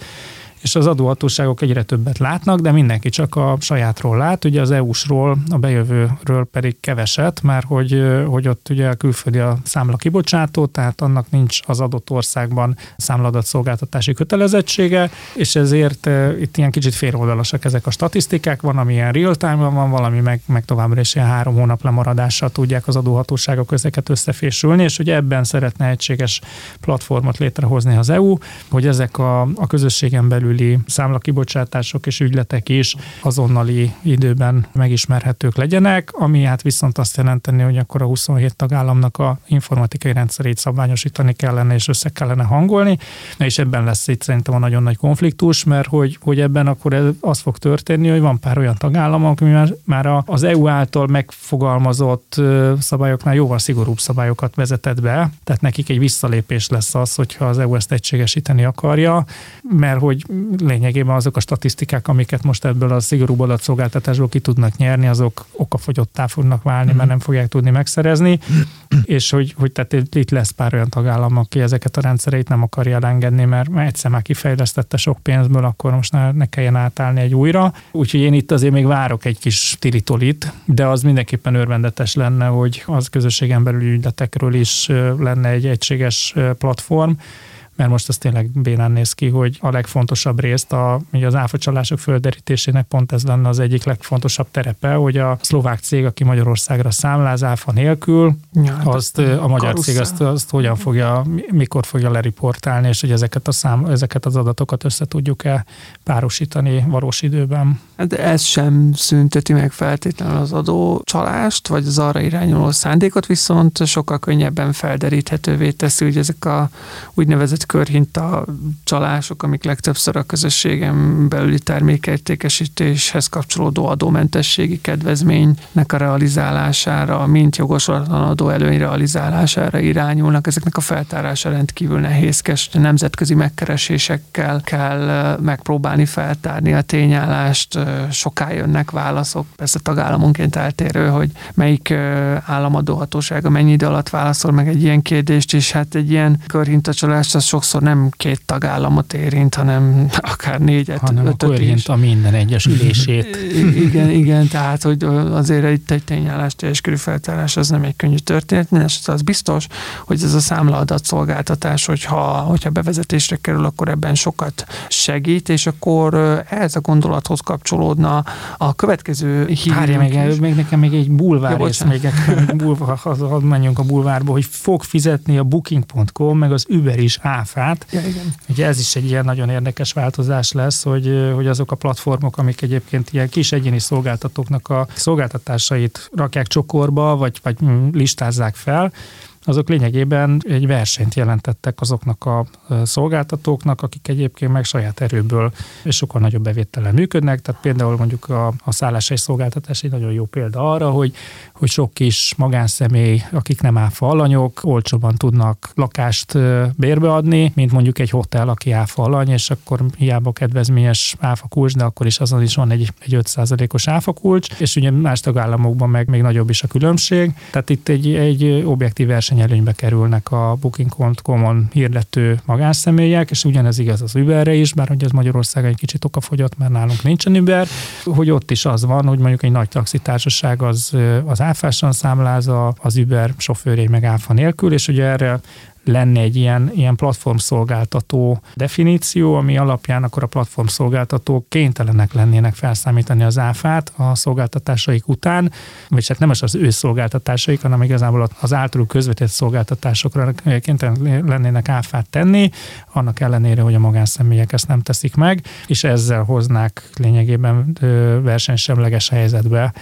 [SPEAKER 2] és az adóhatóságok egyre többet látnak, de mindenki csak a sajátról lát, ugye az EU-sról, a bejövőről pedig keveset, mert hogy, hogy ott ugye a külföldi a számla kibocsátó, tehát annak nincs az adott országban számladatszolgáltatási kötelezettsége, és ezért itt ilyen kicsit féloldalasak ezek a statisztikák, van, ami ilyen real-time van, valami meg, meg továbbra is ilyen három hónap lemaradással tudják az adóhatóságok ezeket összefésülni, és hogy ebben szeretne egységes platformot létrehozni az EU, hogy ezek a, a közösségen belül belüli számlakibocsátások és ügyletek is azonnali időben megismerhetők legyenek, ami hát viszont azt jelenteni, hogy akkor a 27 tagállamnak a informatikai rendszerét szabványosítani kellene és össze kellene hangolni, és ebben lesz itt szerintem a nagyon nagy konfliktus, mert hogy, hogy ebben akkor az fog történni, hogy van pár olyan tagállam, ami már, már az EU által megfogalmazott szabályoknál jóval szigorúbb szabályokat vezetett be, tehát nekik egy visszalépés lesz az, hogyha az EU ezt egységesíteni akarja, mert hogy lényegében azok a statisztikák, amiket most ebből a szigorú adatszolgáltatásból ki tudnak nyerni, azok okafogyottá fognak válni, mert nem fogják tudni megszerezni, és hogy, hogy tehát itt lesz pár olyan tagállam, aki ezeket a rendszereit nem akarja elengedni, mert egyszer már kifejlesztette sok pénzből, akkor most ne, ne kelljen átállni egy újra. Úgyhogy én itt azért még várok egy kis tilitolit, de az mindenképpen örvendetes lenne, hogy az közösségen belüli ügyletekről is lenne egy egységes platform, mert most az tényleg bénán néz ki, hogy a legfontosabb részt, a, ugye az áfacsalások földerítésének pont ez lenne az egyik legfontosabb terepe, hogy a szlovák cég, aki Magyarországra számláz áfa nélkül, ja, hát azt a magyar cég azt, azt hogyan fogja, mikor fogja leriportálni, és hogy ezeket, a szám, ezeket az adatokat össze tudjuk-e párosítani valós időben.
[SPEAKER 1] Hát de ez sem szünteti meg feltétlenül az adócsalást, vagy az arra irányuló szándékot, viszont sokkal könnyebben felderíthetővé teszi, hogy ezek a úgynevezett körhinta csalások, amik legtöbbször a közösségen belüli termékértékesítéshez kapcsolódó adómentességi kedvezménynek a realizálására, mint jogosulatlan adóelőny realizálására irányulnak. Ezeknek a feltárása rendkívül nehézkes, nemzetközi megkeresésekkel kell megpróbálni feltárni a tényállást, soká jönnek válaszok, persze tagállamonként eltérő, hogy melyik államadóhatósága mennyi idő alatt válaszol meg egy ilyen kérdést, és hát egy ilyen körhintacsolás az sokszor nem két tagállamot érint, hanem akár négyet,
[SPEAKER 2] hanem ötöt a érint a minden egyes ülését.
[SPEAKER 1] igen, igen, tehát hogy azért egy, egy tényállás teljes körű feltárás az nem egy könnyű történet, mindesetre az biztos, hogy ez a számlaadat szolgáltatás, hogyha, hogyha bevezetésre kerül, akkor ebben sokat segít, és akkor ehhez a gondolathoz kapcsolódna a következő hír.
[SPEAKER 2] Várja meg, még nekem még egy bulvár ja, még egy bulvár, hadd menjünk a bulvárba, hogy fog fizetni a booking.com, meg az Uber is áfát.
[SPEAKER 1] Ja, igen.
[SPEAKER 2] Ugye ez is egy ilyen nagyon érdekes változás lesz, hogy, hogy azok a platformok, amik egyébként ilyen kis egyéni szolgáltatóknak a szolgáltatásait rakják csokorba, vagy, vagy listázzák fel, azok lényegében egy versenyt jelentettek azoknak a szolgáltatóknak, akik egyébként meg saját erőből és sokkal nagyobb bevétellel működnek. Tehát például mondjuk a, a szállásai szolgáltatás egy nagyon jó példa arra, hogy, hogy sok kis magánszemély, akik nem áfa alanyok, olcsóban tudnak lakást bérbeadni, mint mondjuk egy hotel, aki áfa alany, és akkor hiába kedvezményes áfa kulcs, de akkor is azon is van egy, egy 5%-os áfa kulcs, és ugye más tagállamokban meg még nagyobb is a különbség. Tehát itt egy, egy objektív verseny versenyelőnybe kerülnek a Booking.com-on hirdető magánszemélyek, és ugyanez igaz az Uberre is, bár hogy ez Magyarországon egy kicsit okafogyott, mert nálunk nincsen Uber, hogy ott is az van, hogy mondjuk egy nagy taxitársaság az, az áfásan számláz, az Uber sofőré meg áfa nélkül, és ugye erre lenne egy ilyen, ilyen platformszolgáltató definíció, ami alapján akkor a platformszolgáltatók kénytelenek lennének felszámítani az áfát a szolgáltatásaik után, vagy hát nem is az ő szolgáltatásaik, hanem igazából az általuk közvetett szolgáltatásokra kénytelenek lennének áfát tenni, annak ellenére, hogy a magánszemélyek ezt nem teszik meg, és ezzel hoznák lényegében versenysemleges helyzetbe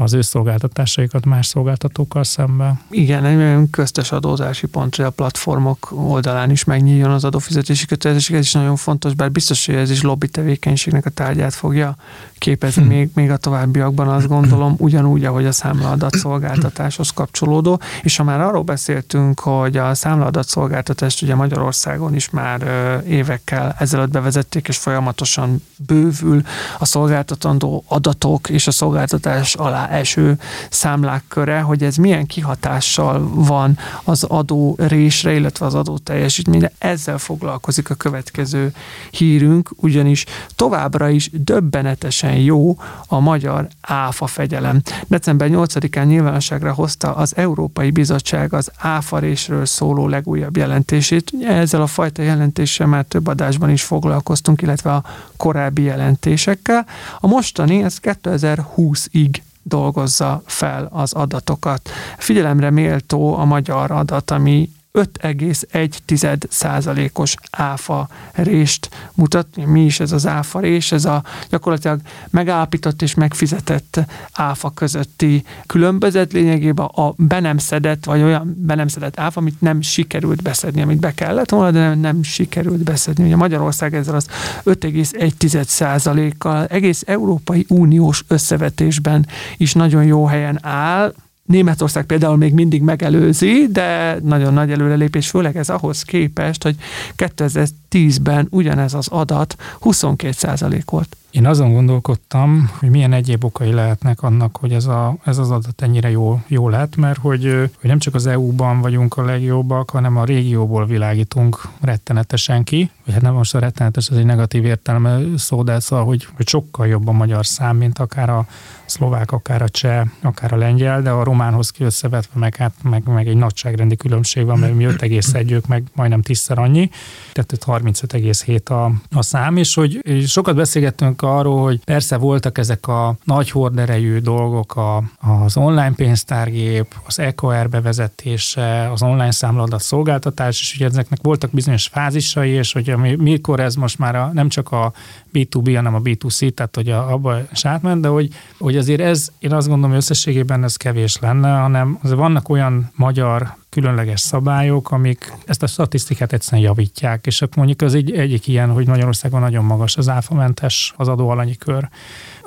[SPEAKER 2] az ő szolgáltatásaikat más szolgáltatókkal szemben.
[SPEAKER 1] Igen, egy köztes adózási pont, hogy a platformok oldalán is megnyíljon az adófizetési kötelezettség, ez is nagyon fontos, bár biztos, hogy ez is lobby tevékenységnek a tárgyát fogja képezni hm. még, még a továbbiakban, azt gondolom, ugyanúgy, ahogy a számlaadat szolgáltatáshoz kapcsolódó. És ha már arról beszéltünk, hogy a számlaadat szolgáltatást ugye Magyarországon is már évekkel ezelőtt bevezették, és folyamatosan bővül a szolgáltatandó adatok és a szolgáltatás alá eső számlák köre, hogy ez milyen kihatással van az adó résre, illetve az adó teljesítményre. Ezzel foglalkozik a következő hírünk, ugyanis továbbra is döbbenetesen jó a magyar áfa fegyelem. December 8-án nyilvánosságra hozta az Európai Bizottság az áfa résről szóló legújabb jelentését. Ezzel a fajta jelentéssel már több adásban is foglalkoztunk, illetve a korábbi jelentésekkel. A mostani, ez 2020-ig dolgozza fel az adatokat. Figyelemre méltó a magyar adat, ami 5,1 százalékos áfa rést mutat. Mi is ez az áfa rés? Ez a gyakorlatilag megállapított és megfizetett áfa közötti különbözet lényegében a be nem szedett, vagy olyan be nem szedett áfa, amit nem sikerült beszedni, amit be kellett volna, de nem, nem sikerült beszedni. Ugye Magyarország ezzel az 5,1 százalékkal egész Európai Uniós összevetésben is nagyon jó helyen áll, Németország például még mindig megelőzi, de nagyon nagy előrelépés, főleg ez ahhoz képest, hogy 2010-ben ugyanez az adat 22% volt.
[SPEAKER 2] Én azon gondolkodtam, hogy milyen egyéb okai lehetnek annak, hogy ez, a, ez az adat ennyire jó, jó lett, mert hogy, hogy nem csak az EU-ban vagyunk a legjobbak, hanem a régióból világítunk rettenetesen ki, vagy hát nem most a rettenetes, ez egy negatív értelme szó, de szóval, hogy, hogy sokkal jobb a magyar szám, mint akár a szlovák, akár a cseh, akár a lengyel, de a románhoz ki összevetve meg, hát, meg, meg egy nagyságrendi különbség van, mert mi 5,1 ők meg majdnem tízszer annyi, tehát 35,7 a, a szám, és hogy és sokat beszélgettünk arról, hogy persze voltak ezek a nagy horderejű dolgok, a, az online pénztárgép, az EKR bevezetése, az online számladat szolgáltatás, és ugye ezeknek voltak bizonyos fázisai, és hogy mikor ez most már a, nem csak a B2B, hanem a B2C, tehát hogy a, abba is átment, de hogy, hogy azért ez, én azt gondolom, hogy összességében ez kevés lenne, hanem azért vannak olyan magyar különleges szabályok, amik ezt a statisztikát egyszerűen javítják, és mondjuk az egy, egyik ilyen, hogy Magyarországon nagyon magas az áfamentes az adóalanyi kör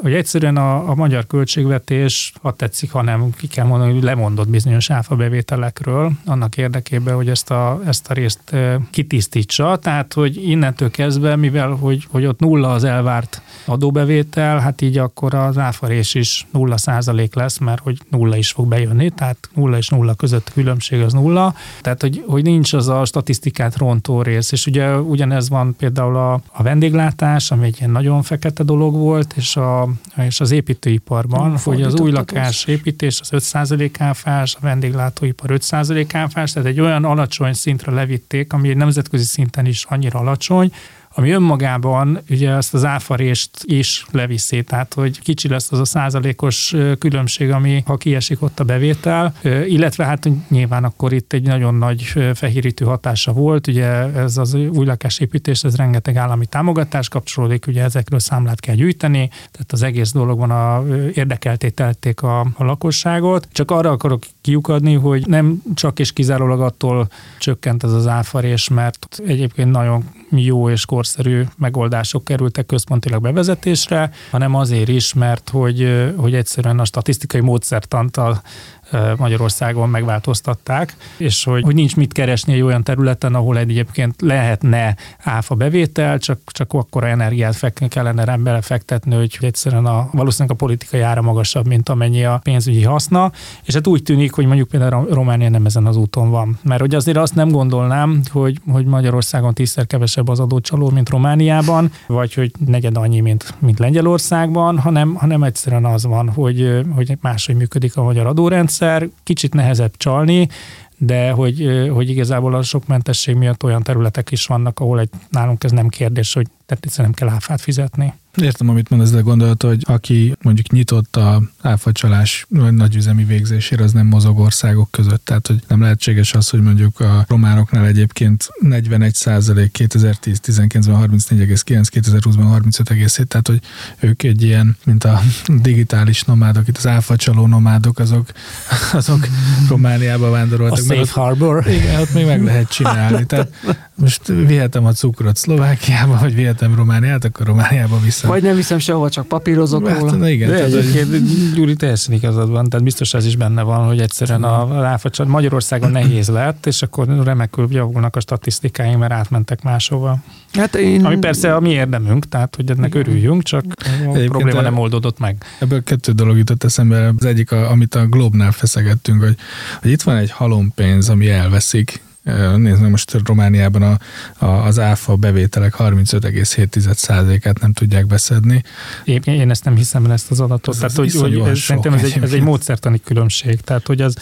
[SPEAKER 2] hogy egyszerűen a, a magyar költségvetés, ha tetszik, hanem ki kell mondani, hogy lemondott bizonyos áfa bevételekről, annak érdekében, hogy ezt a, ezt a részt kitisztítsa. Tehát, hogy innentől kezdve, mivel hogy, hogy ott nulla az elvárt adóbevétel, hát így akkor az áfarés is nulla százalék lesz, mert hogy nulla is fog bejönni, tehát nulla és nulla között a különbség az nulla. Tehát, hogy, hogy nincs az a statisztikát rontó rész, és ugye ugyanez van például a, a vendéglátás, ami egy ilyen nagyon fekete dolog volt, és a és az építőiparban, Nem hogy az új lakás építés az 5% áfás, a vendéglátóipar 5% áfás, tehát egy olyan alacsony szintre levitték, ami nemzetközi szinten is annyira alacsony, ami önmagában ugye ezt az áfarést is leviszi, tehát hogy kicsi lesz az a százalékos különbség, ami ha kiesik ott a bevétel, illetve hát nyilván akkor itt egy nagyon nagy fehérítő hatása volt, ugye ez az új lakásépítés, ez rengeteg állami támogatás kapcsolódik, ugye ezekről számlát kell gyűjteni, tehát az egész dologban a érdekeltételték a, a lakosságot. Csak arra akarok kiukadni, hogy nem csak és kizárólag attól csökkent ez az áfarés, mert egyébként nagyon jó és korszerű megoldások kerültek központilag bevezetésre, hanem azért is, mert hogy, hogy egyszerűen a statisztikai módszertantal Magyarországon megváltoztatták, és hogy, hogy nincs mit keresni egy olyan területen, ahol egyébként lehetne áfa bevétel, csak, csak akkor energiát fek, kellene belefektetni, hogy egyszerűen a, valószínűleg a politikai ára magasabb, mint amennyi a pénzügyi haszna, és hát úgy tűnik, hogy mondjuk például Románia nem ezen az úton van. Mert hogy azért azt nem gondolnám, hogy, hogy Magyarországon tízszer kevesebb az adócsaló, mint Romániában, vagy hogy negyed annyi, mint, mint Lengyelországban, hanem, hanem egyszerűen az van, hogy, hogy máshogy működik a magyar adórendszer, rendszer, kicsit nehezebb csalni, de hogy, hogy igazából a sok mentesség miatt olyan területek is vannak, ahol egy, nálunk ez nem kérdés, hogy tehát nem kell áfát fizetni.
[SPEAKER 3] Értem, amit mondasz, de gondolta, hogy aki mondjuk nyitott a áfacsalás nagyüzemi végzésére, az nem mozog országok között. Tehát, hogy nem lehetséges az, hogy mondjuk a románoknál egyébként 41 százalék 2010 19-ben 34,9, 2020-ban 35,7, tehát, hogy ők egy ilyen, mint a digitális nomádok, itt az áfacsaló nomádok, azok, azok Romániába vándoroltak. A
[SPEAKER 2] safe harbor.
[SPEAKER 3] Igen, ott még meg lehet csinálni. Tehát most vihetem a cukrot Szlovákiába, vagy vihetem Romániát, akkor Romániába vissza.
[SPEAKER 1] Vagy nem viszem sehova, csak papírozok hát, róla.
[SPEAKER 3] igen,
[SPEAKER 2] De egyébként Gyuri teljesen igazad van, tehát biztos ez is benne van, hogy egyszerűen a ráfacsat Magyarországon nehéz lett, és akkor remekül javulnak a statisztikáink, mert átmentek máshova. Hát én... Ami persze a mi érdemünk, tehát hogy ennek örüljünk, csak a probléma nem oldódott meg.
[SPEAKER 3] Ebből kettő dolog jutott eszembe. Az egyik, a, amit a Globnál feszegettünk, hogy, hogy itt van egy halompénz, ami elveszik, Nézd most Romániában a, a, az áfa bevételek 35,7%-át nem tudják beszedni.
[SPEAKER 2] Én, én ezt nem hiszem el ezt az adatot. Ez tehát, hogy, hogy ez, szerintem ez egy, ez egy módszertani különbség. Tehát, hogy az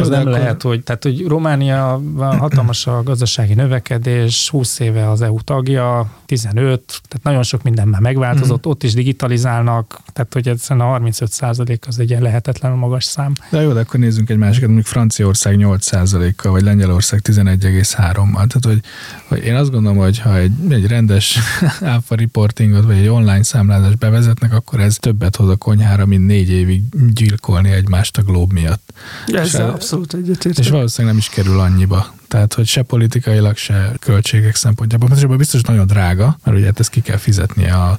[SPEAKER 2] az nem akkor... lehet, hogy, tehát, hogy Románia hatalmas a gazdasági növekedés, 20 éve az EU tagja, 15, tehát nagyon sok minden már megváltozott, mm. ott is digitalizálnak, tehát hogy egyszerűen a 35 százalék az egy ilyen lehetetlenül magas szám.
[SPEAKER 3] De jó, de akkor nézzünk egy másikat, mondjuk Franciaország 8 százalékkal, vagy Lengyelország 11,3-mal. Tehát, hogy, hogy én azt gondolom, hogy ha egy, egy rendes áfa reportingot, vagy egy online számlázást bevezetnek, akkor ez többet hoz a konyhára, mint négy évig gyilkolni egymást a glób miatt.
[SPEAKER 1] Ez abszolút egyetértek.
[SPEAKER 3] És valószínűleg nem is kerül annyiba. Tehát, hogy se politikailag, se költségek szempontjából. Mert biztos nagyon drága, mert ugye hát ezt ki kell fizetnie a,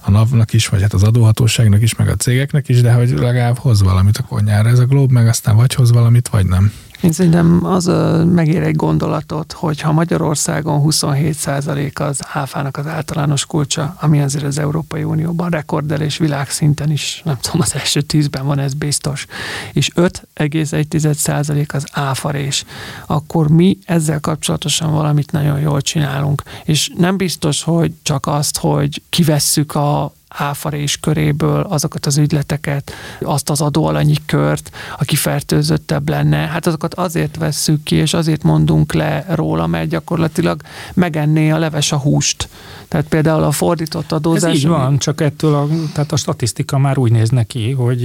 [SPEAKER 3] a NAV-nak is, vagy hát az adóhatóságnak is, meg a cégeknek is, de hogy legalább hoz valamit a konyára ez a Globe, meg aztán vagy hoz valamit, vagy nem.
[SPEAKER 1] Én szerintem az megér egy gondolatot, hogy ha Magyarországon 27% az áfának az általános kulcsa, ami azért az Európai Unióban rekordelés világszinten is, nem tudom, az első tízben van ez biztos, és 5,1% az áfarés, akkor mi ezzel kapcsolatosan valamit nagyon jól csinálunk. És nem biztos, hogy csak azt, hogy kivesszük a áfarés köréből azokat az ügyleteket, azt az adóalanyi kört, aki fertőzöttebb lenne, hát azokat azért vesszük ki, és azért mondunk le róla, mert gyakorlatilag megenné a leves a húst. Tehát például a fordított adózás...
[SPEAKER 2] Ez így van, csak ettől a, tehát a statisztika már úgy néz neki, hogy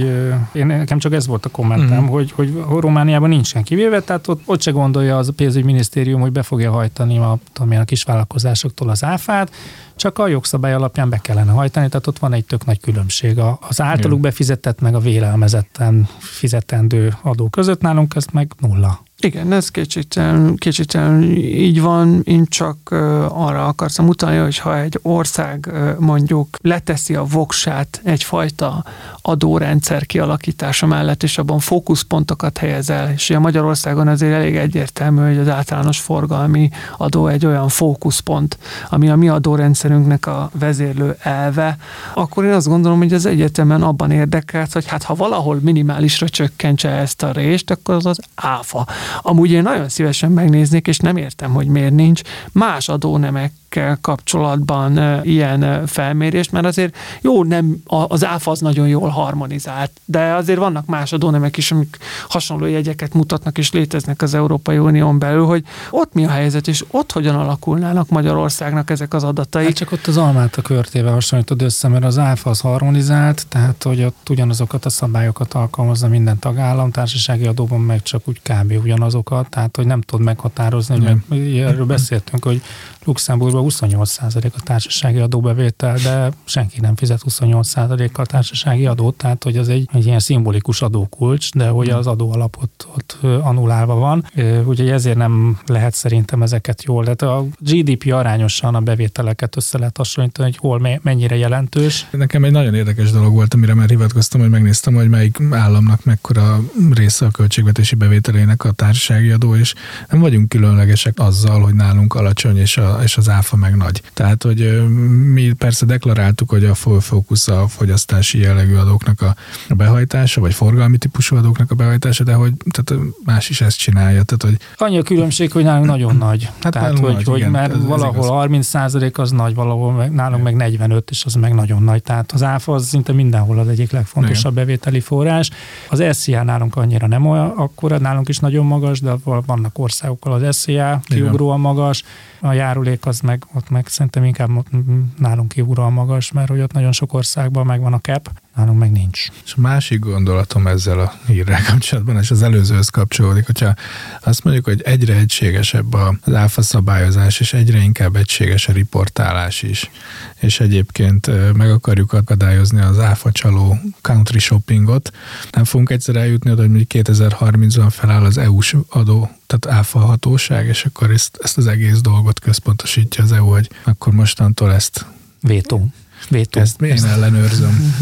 [SPEAKER 2] én nekem csak ez volt a kommentem, mm. hogy, hogy Romániában nincsen kivéve, tehát ott, ott se gondolja az a pénzügyminisztérium, hogy be fogja hajtani a, tudom, a kisvállalkozásoktól az áfát, csak a jogszabály alapján be kellene hajtani, tehát ott van egy tök nagy különbség az általuk befizetett meg a vélelmezetten fizetendő adó között, nálunk ez meg nulla.
[SPEAKER 1] Igen, ez kétségtelen, kétségtelen így van, én csak arra akartam utalni, hogy ha egy ország mondjuk leteszi a voksát egyfajta adórendszer kialakítása mellett, és abban fókuszpontokat helyez el, és a Magyarországon azért elég egyértelmű, hogy az általános forgalmi adó egy olyan fókuszpont, ami a mi adórendszerünknek a vezérlő elve, akkor én azt gondolom, hogy az egyetemen abban érdekelt, hogy hát ha valahol minimálisra csökkentse ezt a részt, akkor az az áfa. Amúgy én nagyon szívesen megnéznék, és nem értem, hogy miért nincs más adónemek ezekkel kapcsolatban ilyen felmérést, mert azért jó, nem, az áfa az nagyon jól harmonizált, de azért vannak más adónemek is, amik hasonló jegyeket mutatnak és léteznek az Európai Unión belül, hogy ott mi a helyzet, és ott hogyan alakulnának Magyarországnak ezek az adatai. Hát
[SPEAKER 2] csak ott az almát a körtével hasonlítod össze, mert az áfa az harmonizált, tehát hogy ott ugyanazokat a szabályokat alkalmazza minden tagállam, társasági adóban meg csak úgy kb. Ugyanazokat, tehát hogy nem tud meghatározni, hogy meg, erről beszéltünk, hogy Luxemburgban 28% a társasági adóbevétel, de senki nem fizet 28%-kal társasági adót, tehát hogy az egy, egy ilyen szimbolikus adókulcs, de hogy az adó alapot ott anulálva van, úgyhogy ezért nem lehet szerintem ezeket jól. Tehát a GDP arányosan a bevételeket össze lehet hasonlítani, hogy hol mennyire jelentős.
[SPEAKER 3] Nekem egy nagyon érdekes dolog volt, amire már hivatkoztam, hogy megnéztem, hogy melyik államnak mekkora része a költségvetési bevételének a társasági adó, és nem vagyunk különlegesek azzal, hogy nálunk alacsony és a és az áfa meg nagy. Tehát, hogy mi persze deklaráltuk, hogy a fókusz a fogyasztási jellegű adóknak a behajtása, vagy forgalmi típusú adóknak a behajtása, de hogy tehát más is ezt csinálja. Tehát, hogy...
[SPEAKER 2] Annyi a különbség, hogy nálunk nagyon nagy. Hát tehát, hogy, nagy, hogy igen, mert valahol ez 30 százalék az nagy, valahol meg, nálunk meg 45, és az meg nagyon nagy. Tehát az áfa az szinte mindenhol az egyik legfontosabb igen. bevételi forrás. Az SZIA nálunk annyira nem olyan, akkor nálunk is nagyon magas, de vannak országokkal az SZIA kiugróan magas, a járulék az meg, ott meg szerintem inkább nálunk kívülről magas, mert hogy ott nagyon sok országban megvan a cap, nálunk meg nincs.
[SPEAKER 3] És a másik gondolatom ezzel a hírrel kapcsolatban, és az előzőhöz kapcsolódik, hogyha azt mondjuk, hogy egyre egységesebb az áfa szabályozás, és egyre inkább egységes a riportálás is, és egyébként meg akarjuk akadályozni az áfa csaló country shoppingot, nem fogunk egyszer eljutni oda, hogy 2030-ban feláll az EU-s adó tehát áfa hatóság, és akkor ezt, ezt az egész dolgot központosítja az EU, hogy akkor mostantól ezt
[SPEAKER 2] Vétó.
[SPEAKER 3] Vétó. Ezt én ellenőrzöm.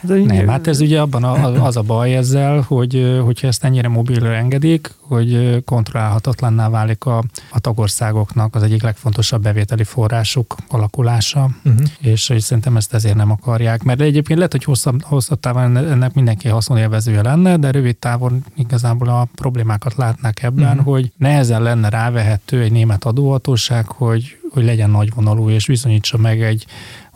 [SPEAKER 2] Nem, hát ez ugye abban a, az a baj ezzel, hogy hogyha ezt ennyire mobilra engedik, hogy kontrollálhatatlanná válik a, a tagországoknak az egyik legfontosabb bevételi forrásuk alakulása, uh-huh. és hogy szerintem ezt ezért nem akarják, mert egyébként lehet, hogy hosszabb, hosszabb távon ennek mindenki haszonélvezője lenne, de rövid távon igazából a problémákat látnák ebben, uh-huh. hogy nehezen lenne rávehető egy német adóhatóság, hogy hogy legyen nagyvonalú, és bizonyítsa meg egy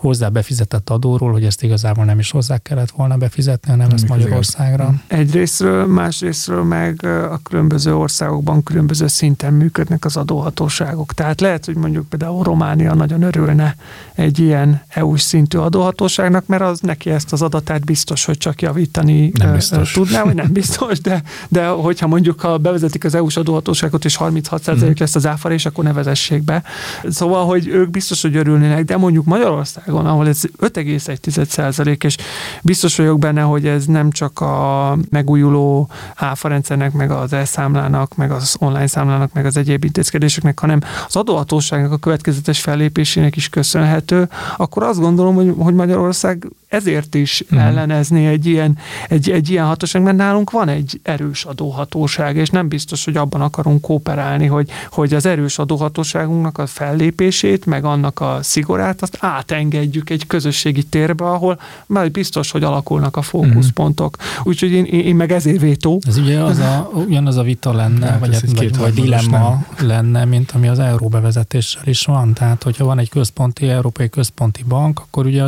[SPEAKER 2] hozzá befizetett adóról, hogy ezt igazából nem is hozzá kellett volna befizetni, hanem ezt Magyarországra.
[SPEAKER 1] Egyrésztről, másrésztről meg a különböző országokban különböző szinten működnek az adóhatóságok. Tehát lehet, hogy mondjuk például Románia nagyon örülne egy ilyen EU-s szintű adóhatóságnak, mert az neki ezt az adatát biztos, hogy csak javítani nem biztos. tudná, vagy nem biztos, de, de hogyha mondjuk ha bevezetik az EU-s adóhatóságot, és 36% mm. lesz az áfarés, akkor ne vezessék be. Szóval, hogy ők biztos, hogy örülnének, de mondjuk Magyarország Magyarországon, ahol ez 5,1 és biztos vagyok benne, hogy ez nem csak a megújuló áfarendszernek, meg az elszámlának, meg az online számlának, meg az egyéb intézkedéseknek, hanem az adóhatóságnak a következetes fellépésének is köszönhető, akkor azt gondolom, hogy, hogy Magyarország ezért is mm. ellenezni egy ilyen, egy, egy ilyen hatóság, mert nálunk van egy erős adóhatóság, és nem biztos, hogy abban akarunk kooperálni, hogy, hogy az erős adóhatóságunknak a fellépését, meg annak a szigorát, azt átengedjük egy közösségi térbe, ahol már biztos, hogy alakulnak a fókuszpontok. Mm. Úgyhogy én, én meg ezért vétó.
[SPEAKER 2] Ez ugye az a, ugyanaz a vita lenne, hát, vagy, vagy, vagy dilemma nem. lenne, mint ami az euró bevezetéssel is van. Tehát, hogyha van egy központi, európai központi bank, akkor ugye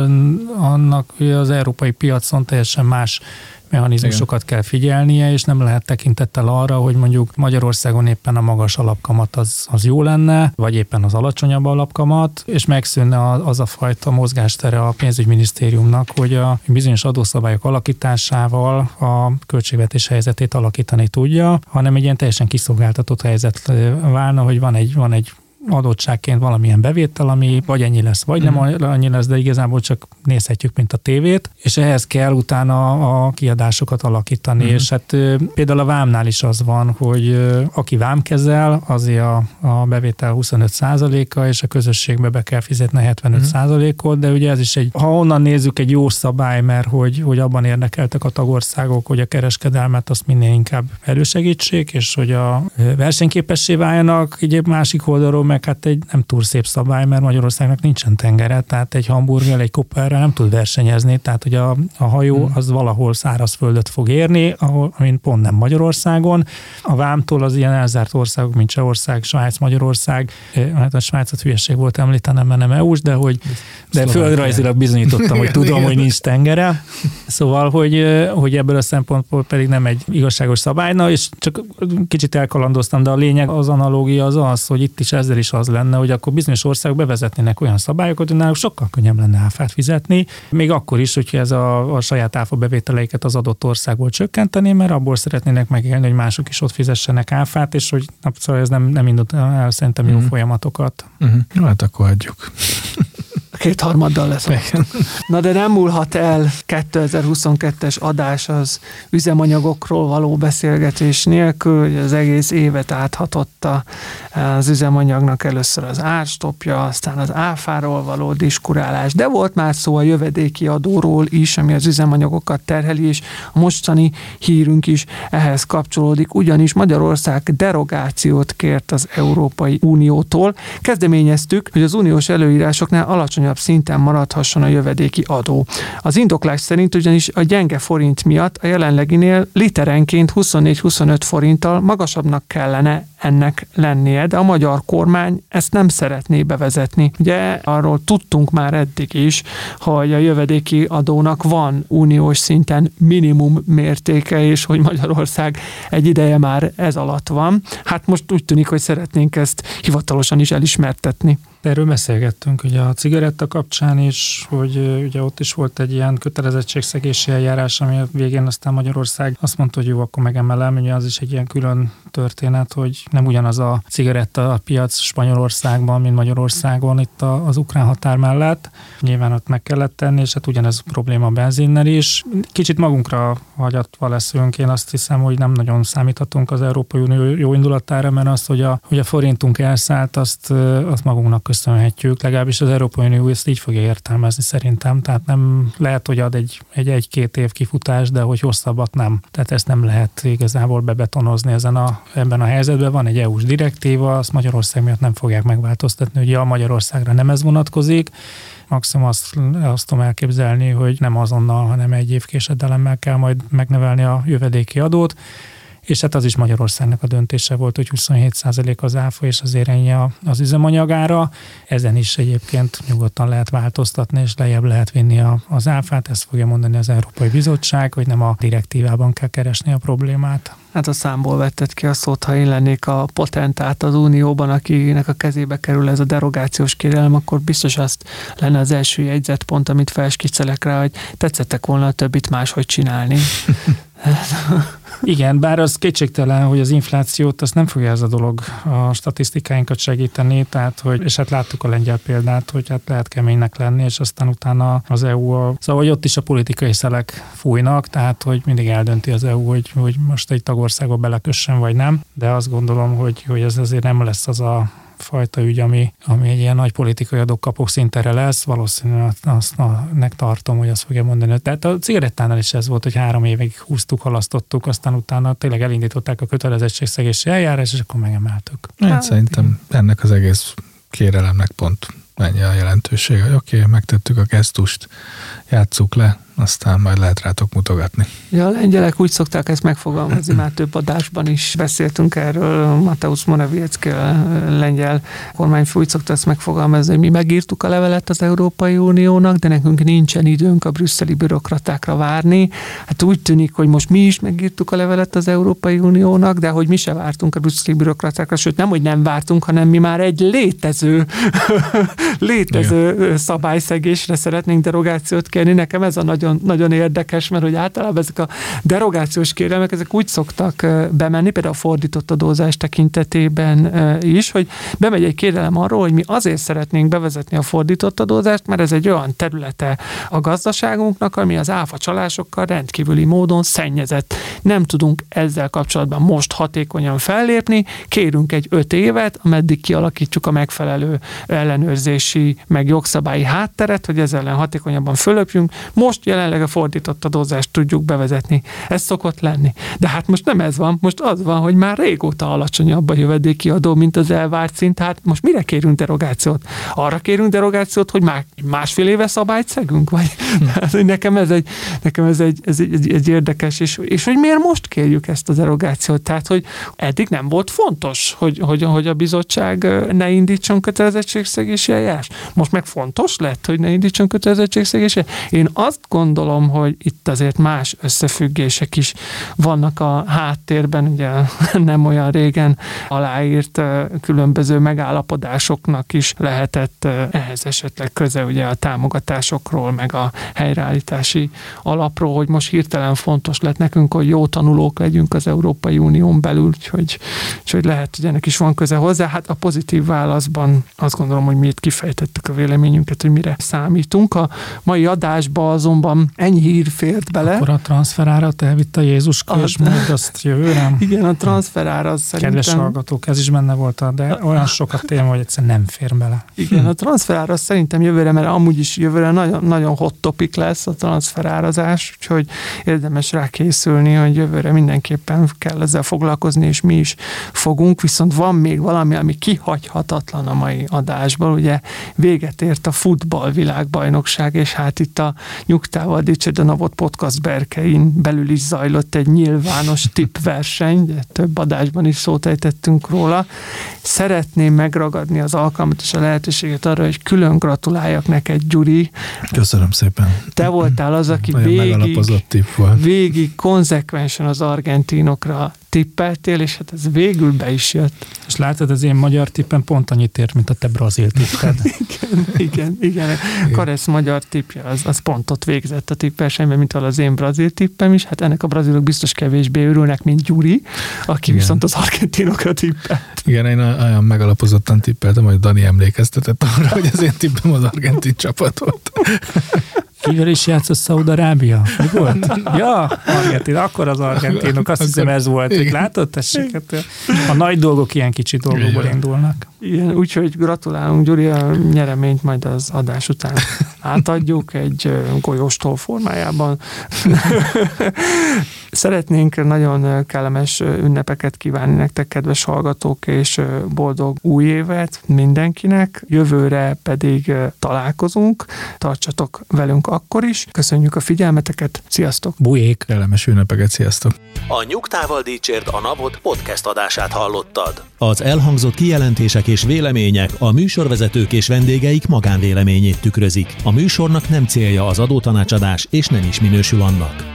[SPEAKER 2] annak az európai piacon teljesen más mechanizmusokat Igen. kell figyelnie, és nem lehet tekintettel arra, hogy mondjuk Magyarországon éppen a magas alapkamat az, az jó lenne, vagy éppen az alacsonyabb alapkamat, és megszűnne az a fajta mozgástere a pénzügyminisztériumnak, hogy a bizonyos adószabályok alakításával a költségvetés helyzetét alakítani tudja, hanem egy ilyen teljesen kiszolgáltatott helyzet válna, hogy van egy, van egy adottságként valamilyen bevétel, ami vagy ennyi lesz, vagy nem mhm. annyi lesz, de igazából csak nézhetjük, mint a tévét, és ehhez kell utána a kiadásokat alakítani, uh-huh. és hát például a vámnál is az van, hogy aki vám kezel, azért a, a bevétel 25%-a, és a közösségbe be kell fizetni 75%-ot, uh-huh. de ugye ez is egy, ha onnan nézzük, egy jó szabály, mert hogy, hogy abban érdekeltek a tagországok, hogy a kereskedelmet azt minél inkább elősegítsék, és hogy a versenyképessé váljanak, így másik oldalról meg hát egy nem túl szép szabály, mert Magyarországnak nincsen tengere, tehát egy hamburger, egy kopperrel nem tud versenyezni, tehát hogy a, a hajó hmm. az valahol szárazföldet fog érni, ahol, amin pont nem Magyarországon. A vámtól az ilyen elzárt országok, mint Csehország, Svájc, Magyarország, hát a Svájcot hülyeség volt említenem, mert nem EU-s, de hogy de földrajzilag bizonyítottam, hogy tudom, hogy nincs tengere. Szóval, hogy, hogy ebből a szempontból pedig nem egy igazságos szabályna, és csak kicsit elkalandoztam, de a lényeg az analógia az az, hogy itt is ezzel is is az lenne, hogy akkor bizonyos országok bevezetnének olyan szabályokat, hogy náluk sokkal könnyebb lenne áfát fizetni, még akkor is, hogyha ez a, a saját áfa bevételeiket az adott országból csökkenteni, mert abból szeretnének megélni, hogy mások is ott fizessenek áfát, és hogy na, szóval ez nem, nem indult el szerintem jó mm. folyamatokat.
[SPEAKER 3] Uh-huh. Hát akkor adjuk
[SPEAKER 1] kétharmaddal lesz. Na de nem múlhat el 2022-es adás az üzemanyagokról való beszélgetés nélkül, hogy az egész évet áthatotta az üzemanyagnak először az árstopja, aztán az áfáról való diskurálás, de volt már szó a jövedéki adóról is, ami az üzemanyagokat terheli, és a mostani hírünk is ehhez kapcsolódik, ugyanis Magyarország derogációt kért az Európai Uniótól. Kezdeményeztük, hogy az uniós előírásoknál alacsonyabb magasabb szinten maradhasson a jövedéki adó. Az indoklás szerint ugyanis a gyenge forint miatt a jelenleginél literenként 24-25 forinttal magasabbnak kellene ennek lennie, de a magyar kormány ezt nem szeretné bevezetni. Ugye arról tudtunk már eddig is, hogy a jövedéki adónak van uniós szinten minimum mértéke, és hogy Magyarország egy ideje már ez alatt van. Hát most úgy tűnik, hogy szeretnénk ezt hivatalosan is elismertetni.
[SPEAKER 2] Erről beszélgettünk ugye a cigaretta kapcsán is, hogy ugye ott is volt egy ilyen kötelezettségszegési eljárás, ami a végén aztán Magyarország azt mondta, hogy jó, akkor megemelem, ugye az is egy ilyen külön történet, hogy nem ugyanaz a cigaretta a piac Spanyolországban, mint Magyarországon, itt az ukrán határ mellett. Nyilván ott meg kellett tenni, és hát ugyanez a probléma a benzinnel is. Kicsit magunkra hagyatva leszünk, én azt hiszem, hogy nem nagyon számíthatunk az Európai Unió jó indulatára, mert azt, hogy a, hogy a forintunk elszállt, azt, azt magunknak köszönhetjük, legalábbis az Európai Unió ezt így fogja értelmezni szerintem, tehát nem lehet, hogy ad egy, egy, egy-két év kifutás, de hogy hosszabbat nem. Tehát ezt nem lehet igazából bebetonozni ezen a, ebben a helyzetben. Van egy EU-s direktíva, azt Magyarország miatt nem fogják megváltoztatni, ugye a Magyarországra nem ez vonatkozik, maximum azt, azt tudom elképzelni, hogy nem azonnal, hanem egy év késedelemmel kell majd megnevelni a jövedéki adót és hát az is Magyarországnak a döntése volt, hogy 27% az áfa, és azért ennyi az üzemanyagára. Ezen is egyébként nyugodtan lehet változtatni, és lejjebb lehet vinni a, az áfát, ezt fogja mondani az Európai Bizottság, hogy nem a direktívában kell keresni a problémát.
[SPEAKER 1] Hát a számból vetted ki a szót, ha én lennék a potentát az Unióban, akinek a kezébe kerül ez a derogációs kérelem, akkor biztos azt lenne az első jegyzetpont, amit felskiccelek rá, hogy tetszettek volna a többit máshogy csinálni.
[SPEAKER 2] Igen, bár az kétségtelen, hogy az inflációt azt nem fogja ez a dolog a statisztikáinkat segíteni, tehát hogy, és hát láttuk a lengyel példát, hogy hát lehet keménynek lenni, és aztán utána az EU, a, szóval hogy ott is a politikai szelek fújnak, tehát hogy mindig eldönti az EU, hogy, hogy most egy tagországba belekössen vagy nem, de azt gondolom, hogy, hogy ez azért nem lesz az a fajta ügy, ami, ami egy ilyen nagy politikai adok-kapok szintere lesz, valószínűleg azt nek tartom, hogy azt fogja mondani. Tehát a cigarettánál is ez volt, hogy három évig húztuk, halasztottuk, aztán utána tényleg elindították a kötelezettségszegési eljárás, és akkor megemeltük.
[SPEAKER 3] Hát, hát szerintem ennek az egész kérelemnek pont ennyi a jelentősége, hogy oké, okay, megtettük a gesztust, játsszuk le, aztán majd lehet rátok mutogatni.
[SPEAKER 1] Ja, a lengyelek úgy szokták ezt megfogalmazni, már több adásban is beszéltünk erről, Mateusz Morawiecki, lengyel kormányfő úgy szokta ezt megfogalmazni, hogy mi megírtuk a levelet az Európai Uniónak, de nekünk nincsen időnk a brüsszeli bürokratákra várni. Hát úgy tűnik, hogy most mi is megírtuk a levelet az Európai Uniónak, de hogy mi se vártunk a brüsszeli bürokratákra, sőt nem, hogy nem vártunk, hanem mi már egy létező, létező Igen. szabályszegésre szeretnénk derogációt kérni. Nekem ez a nagyon nagyon, érdekes, mert hogy általában ezek a derogációs kérelmek, ezek úgy szoktak bemenni, például a fordított adózás tekintetében is, hogy bemegy egy kérelem arról, hogy mi azért szeretnénk bevezetni a fordított adózást, mert ez egy olyan területe a gazdaságunknak, ami az áfa csalásokkal rendkívüli módon szennyezett. Nem tudunk ezzel kapcsolatban most hatékonyan fellépni, kérünk egy öt évet, ameddig kialakítjuk a megfelelő ellenőrzési, meg jogszabályi hátteret, hogy ezzel ellen hatékonyabban fölöpjünk. Most jelenleg a fordított adózást tudjuk bevezetni. Ez szokott lenni. De hát most nem ez van, most az van, hogy már régóta alacsonyabb a jövedéki adó, mint az elvárt szint. Hát most mire kérünk derogációt? Arra kérünk derogációt, hogy már másfél éve szabályt szegünk? Vagy hm. hát, hogy nekem ez egy, nekem ez egy, ez egy, egy, egy érdekes, és, és hogy miért most kérjük ezt a derogációt? Tehát, hogy eddig nem volt fontos, hogy, hogy, hogy a bizottság ne indítson kötelezettségszegési eljárást. Most meg fontos lett, hogy ne indítson kötelezettségszegési Én azt gondolom, hogy itt azért más összefüggések is vannak a háttérben, ugye nem olyan régen aláírt különböző megállapodásoknak is lehetett ehhez esetleg köze ugye a támogatásokról, meg a helyreállítási alapról, hogy most hirtelen fontos lett nekünk, hogy jó tanulók legyünk az Európai Unión belül, úgyhogy, úgyhogy lehet, hogy ennek is van köze hozzá. Hát a pozitív válaszban azt gondolom, hogy mi itt kifejtettük a véleményünket, hogy mire számítunk. A mai adásban azonban ennyi hír fért bele.
[SPEAKER 2] Akkor a transferárat elvitte Jézus és majd azt jövőre.
[SPEAKER 1] Igen, a transferár az szerintem...
[SPEAKER 2] Kedves hallgatók, ez is benne volt, de olyan sokat téma, hogy egyszerűen nem fér bele.
[SPEAKER 1] Igen, a transferár az szerintem jövőre, mert amúgy is jövőre nagyon, nagyon hot topic lesz a transferárazás, úgyhogy érdemes rá készülni, hogy jövőre mindenképpen kell ezzel foglalkozni, és mi is fogunk, viszont van még valami, ami kihagyhatatlan a mai adásból, ugye véget ért a futball világbajnokság, és hát itt a nyugtá Krisztával Dicsőd a Navot podcast berkein belül is zajlott egy nyilvános tippverseny, de több adásban is szót ejtettünk róla. Szeretném megragadni az alkalmat és a lehetőséget arra, hogy külön gratuláljak neked, Gyuri.
[SPEAKER 3] Köszönöm szépen.
[SPEAKER 1] Te voltál az, aki végig, végig konzekvensen az argentinokra tippeltél, és hát ez végül be is jött.
[SPEAKER 2] És látod, az én magyar tippem pont annyit ért, mint a te brazil tipped.
[SPEAKER 1] igen, igen, igen. Karesz magyar tippje, az, az pontot végzett a tippversenyben, mint az én brazil tippem is. Hát ennek a brazilok biztos kevésbé örülnek, mint Gyuri, aki igen. viszont az argentinokra tippelt.
[SPEAKER 3] Igen, én olyan megalapozottan tippeltem, hogy Dani emlékeztetett arra, hogy az én tippem az argentin csapat volt.
[SPEAKER 2] Kivel is játszott Szaudarábia? Mi volt? Ja, Argentin, akkor az argentinok, azt hiszem ez volt. Igen. Látod, tessék? Hát, a nagy dolgok ilyen kicsi dolgokból indulnak.
[SPEAKER 1] Igen, úgyhogy gratulálunk Gyuri, a nyereményt majd az adás után átadjuk egy golyóstól formájában. Szeretnénk nagyon kellemes ünnepeket kívánni nektek, kedves hallgatók, és boldog új évet mindenkinek. Jövőre pedig találkozunk. Tartsatok velünk akkor is. Köszönjük a figyelmeteket. Sziasztok!
[SPEAKER 2] Bujék!
[SPEAKER 3] Kellemes ünnepeket, sziasztok!
[SPEAKER 4] A Nyugtával Dícsért a Napot podcast adását hallottad.
[SPEAKER 5] Az elhangzott kijelentések és vélemények a műsorvezetők és vendégeik magánvéleményét tükrözik. A műsornak nem célja az adótanácsadás, és nem is minősül annak.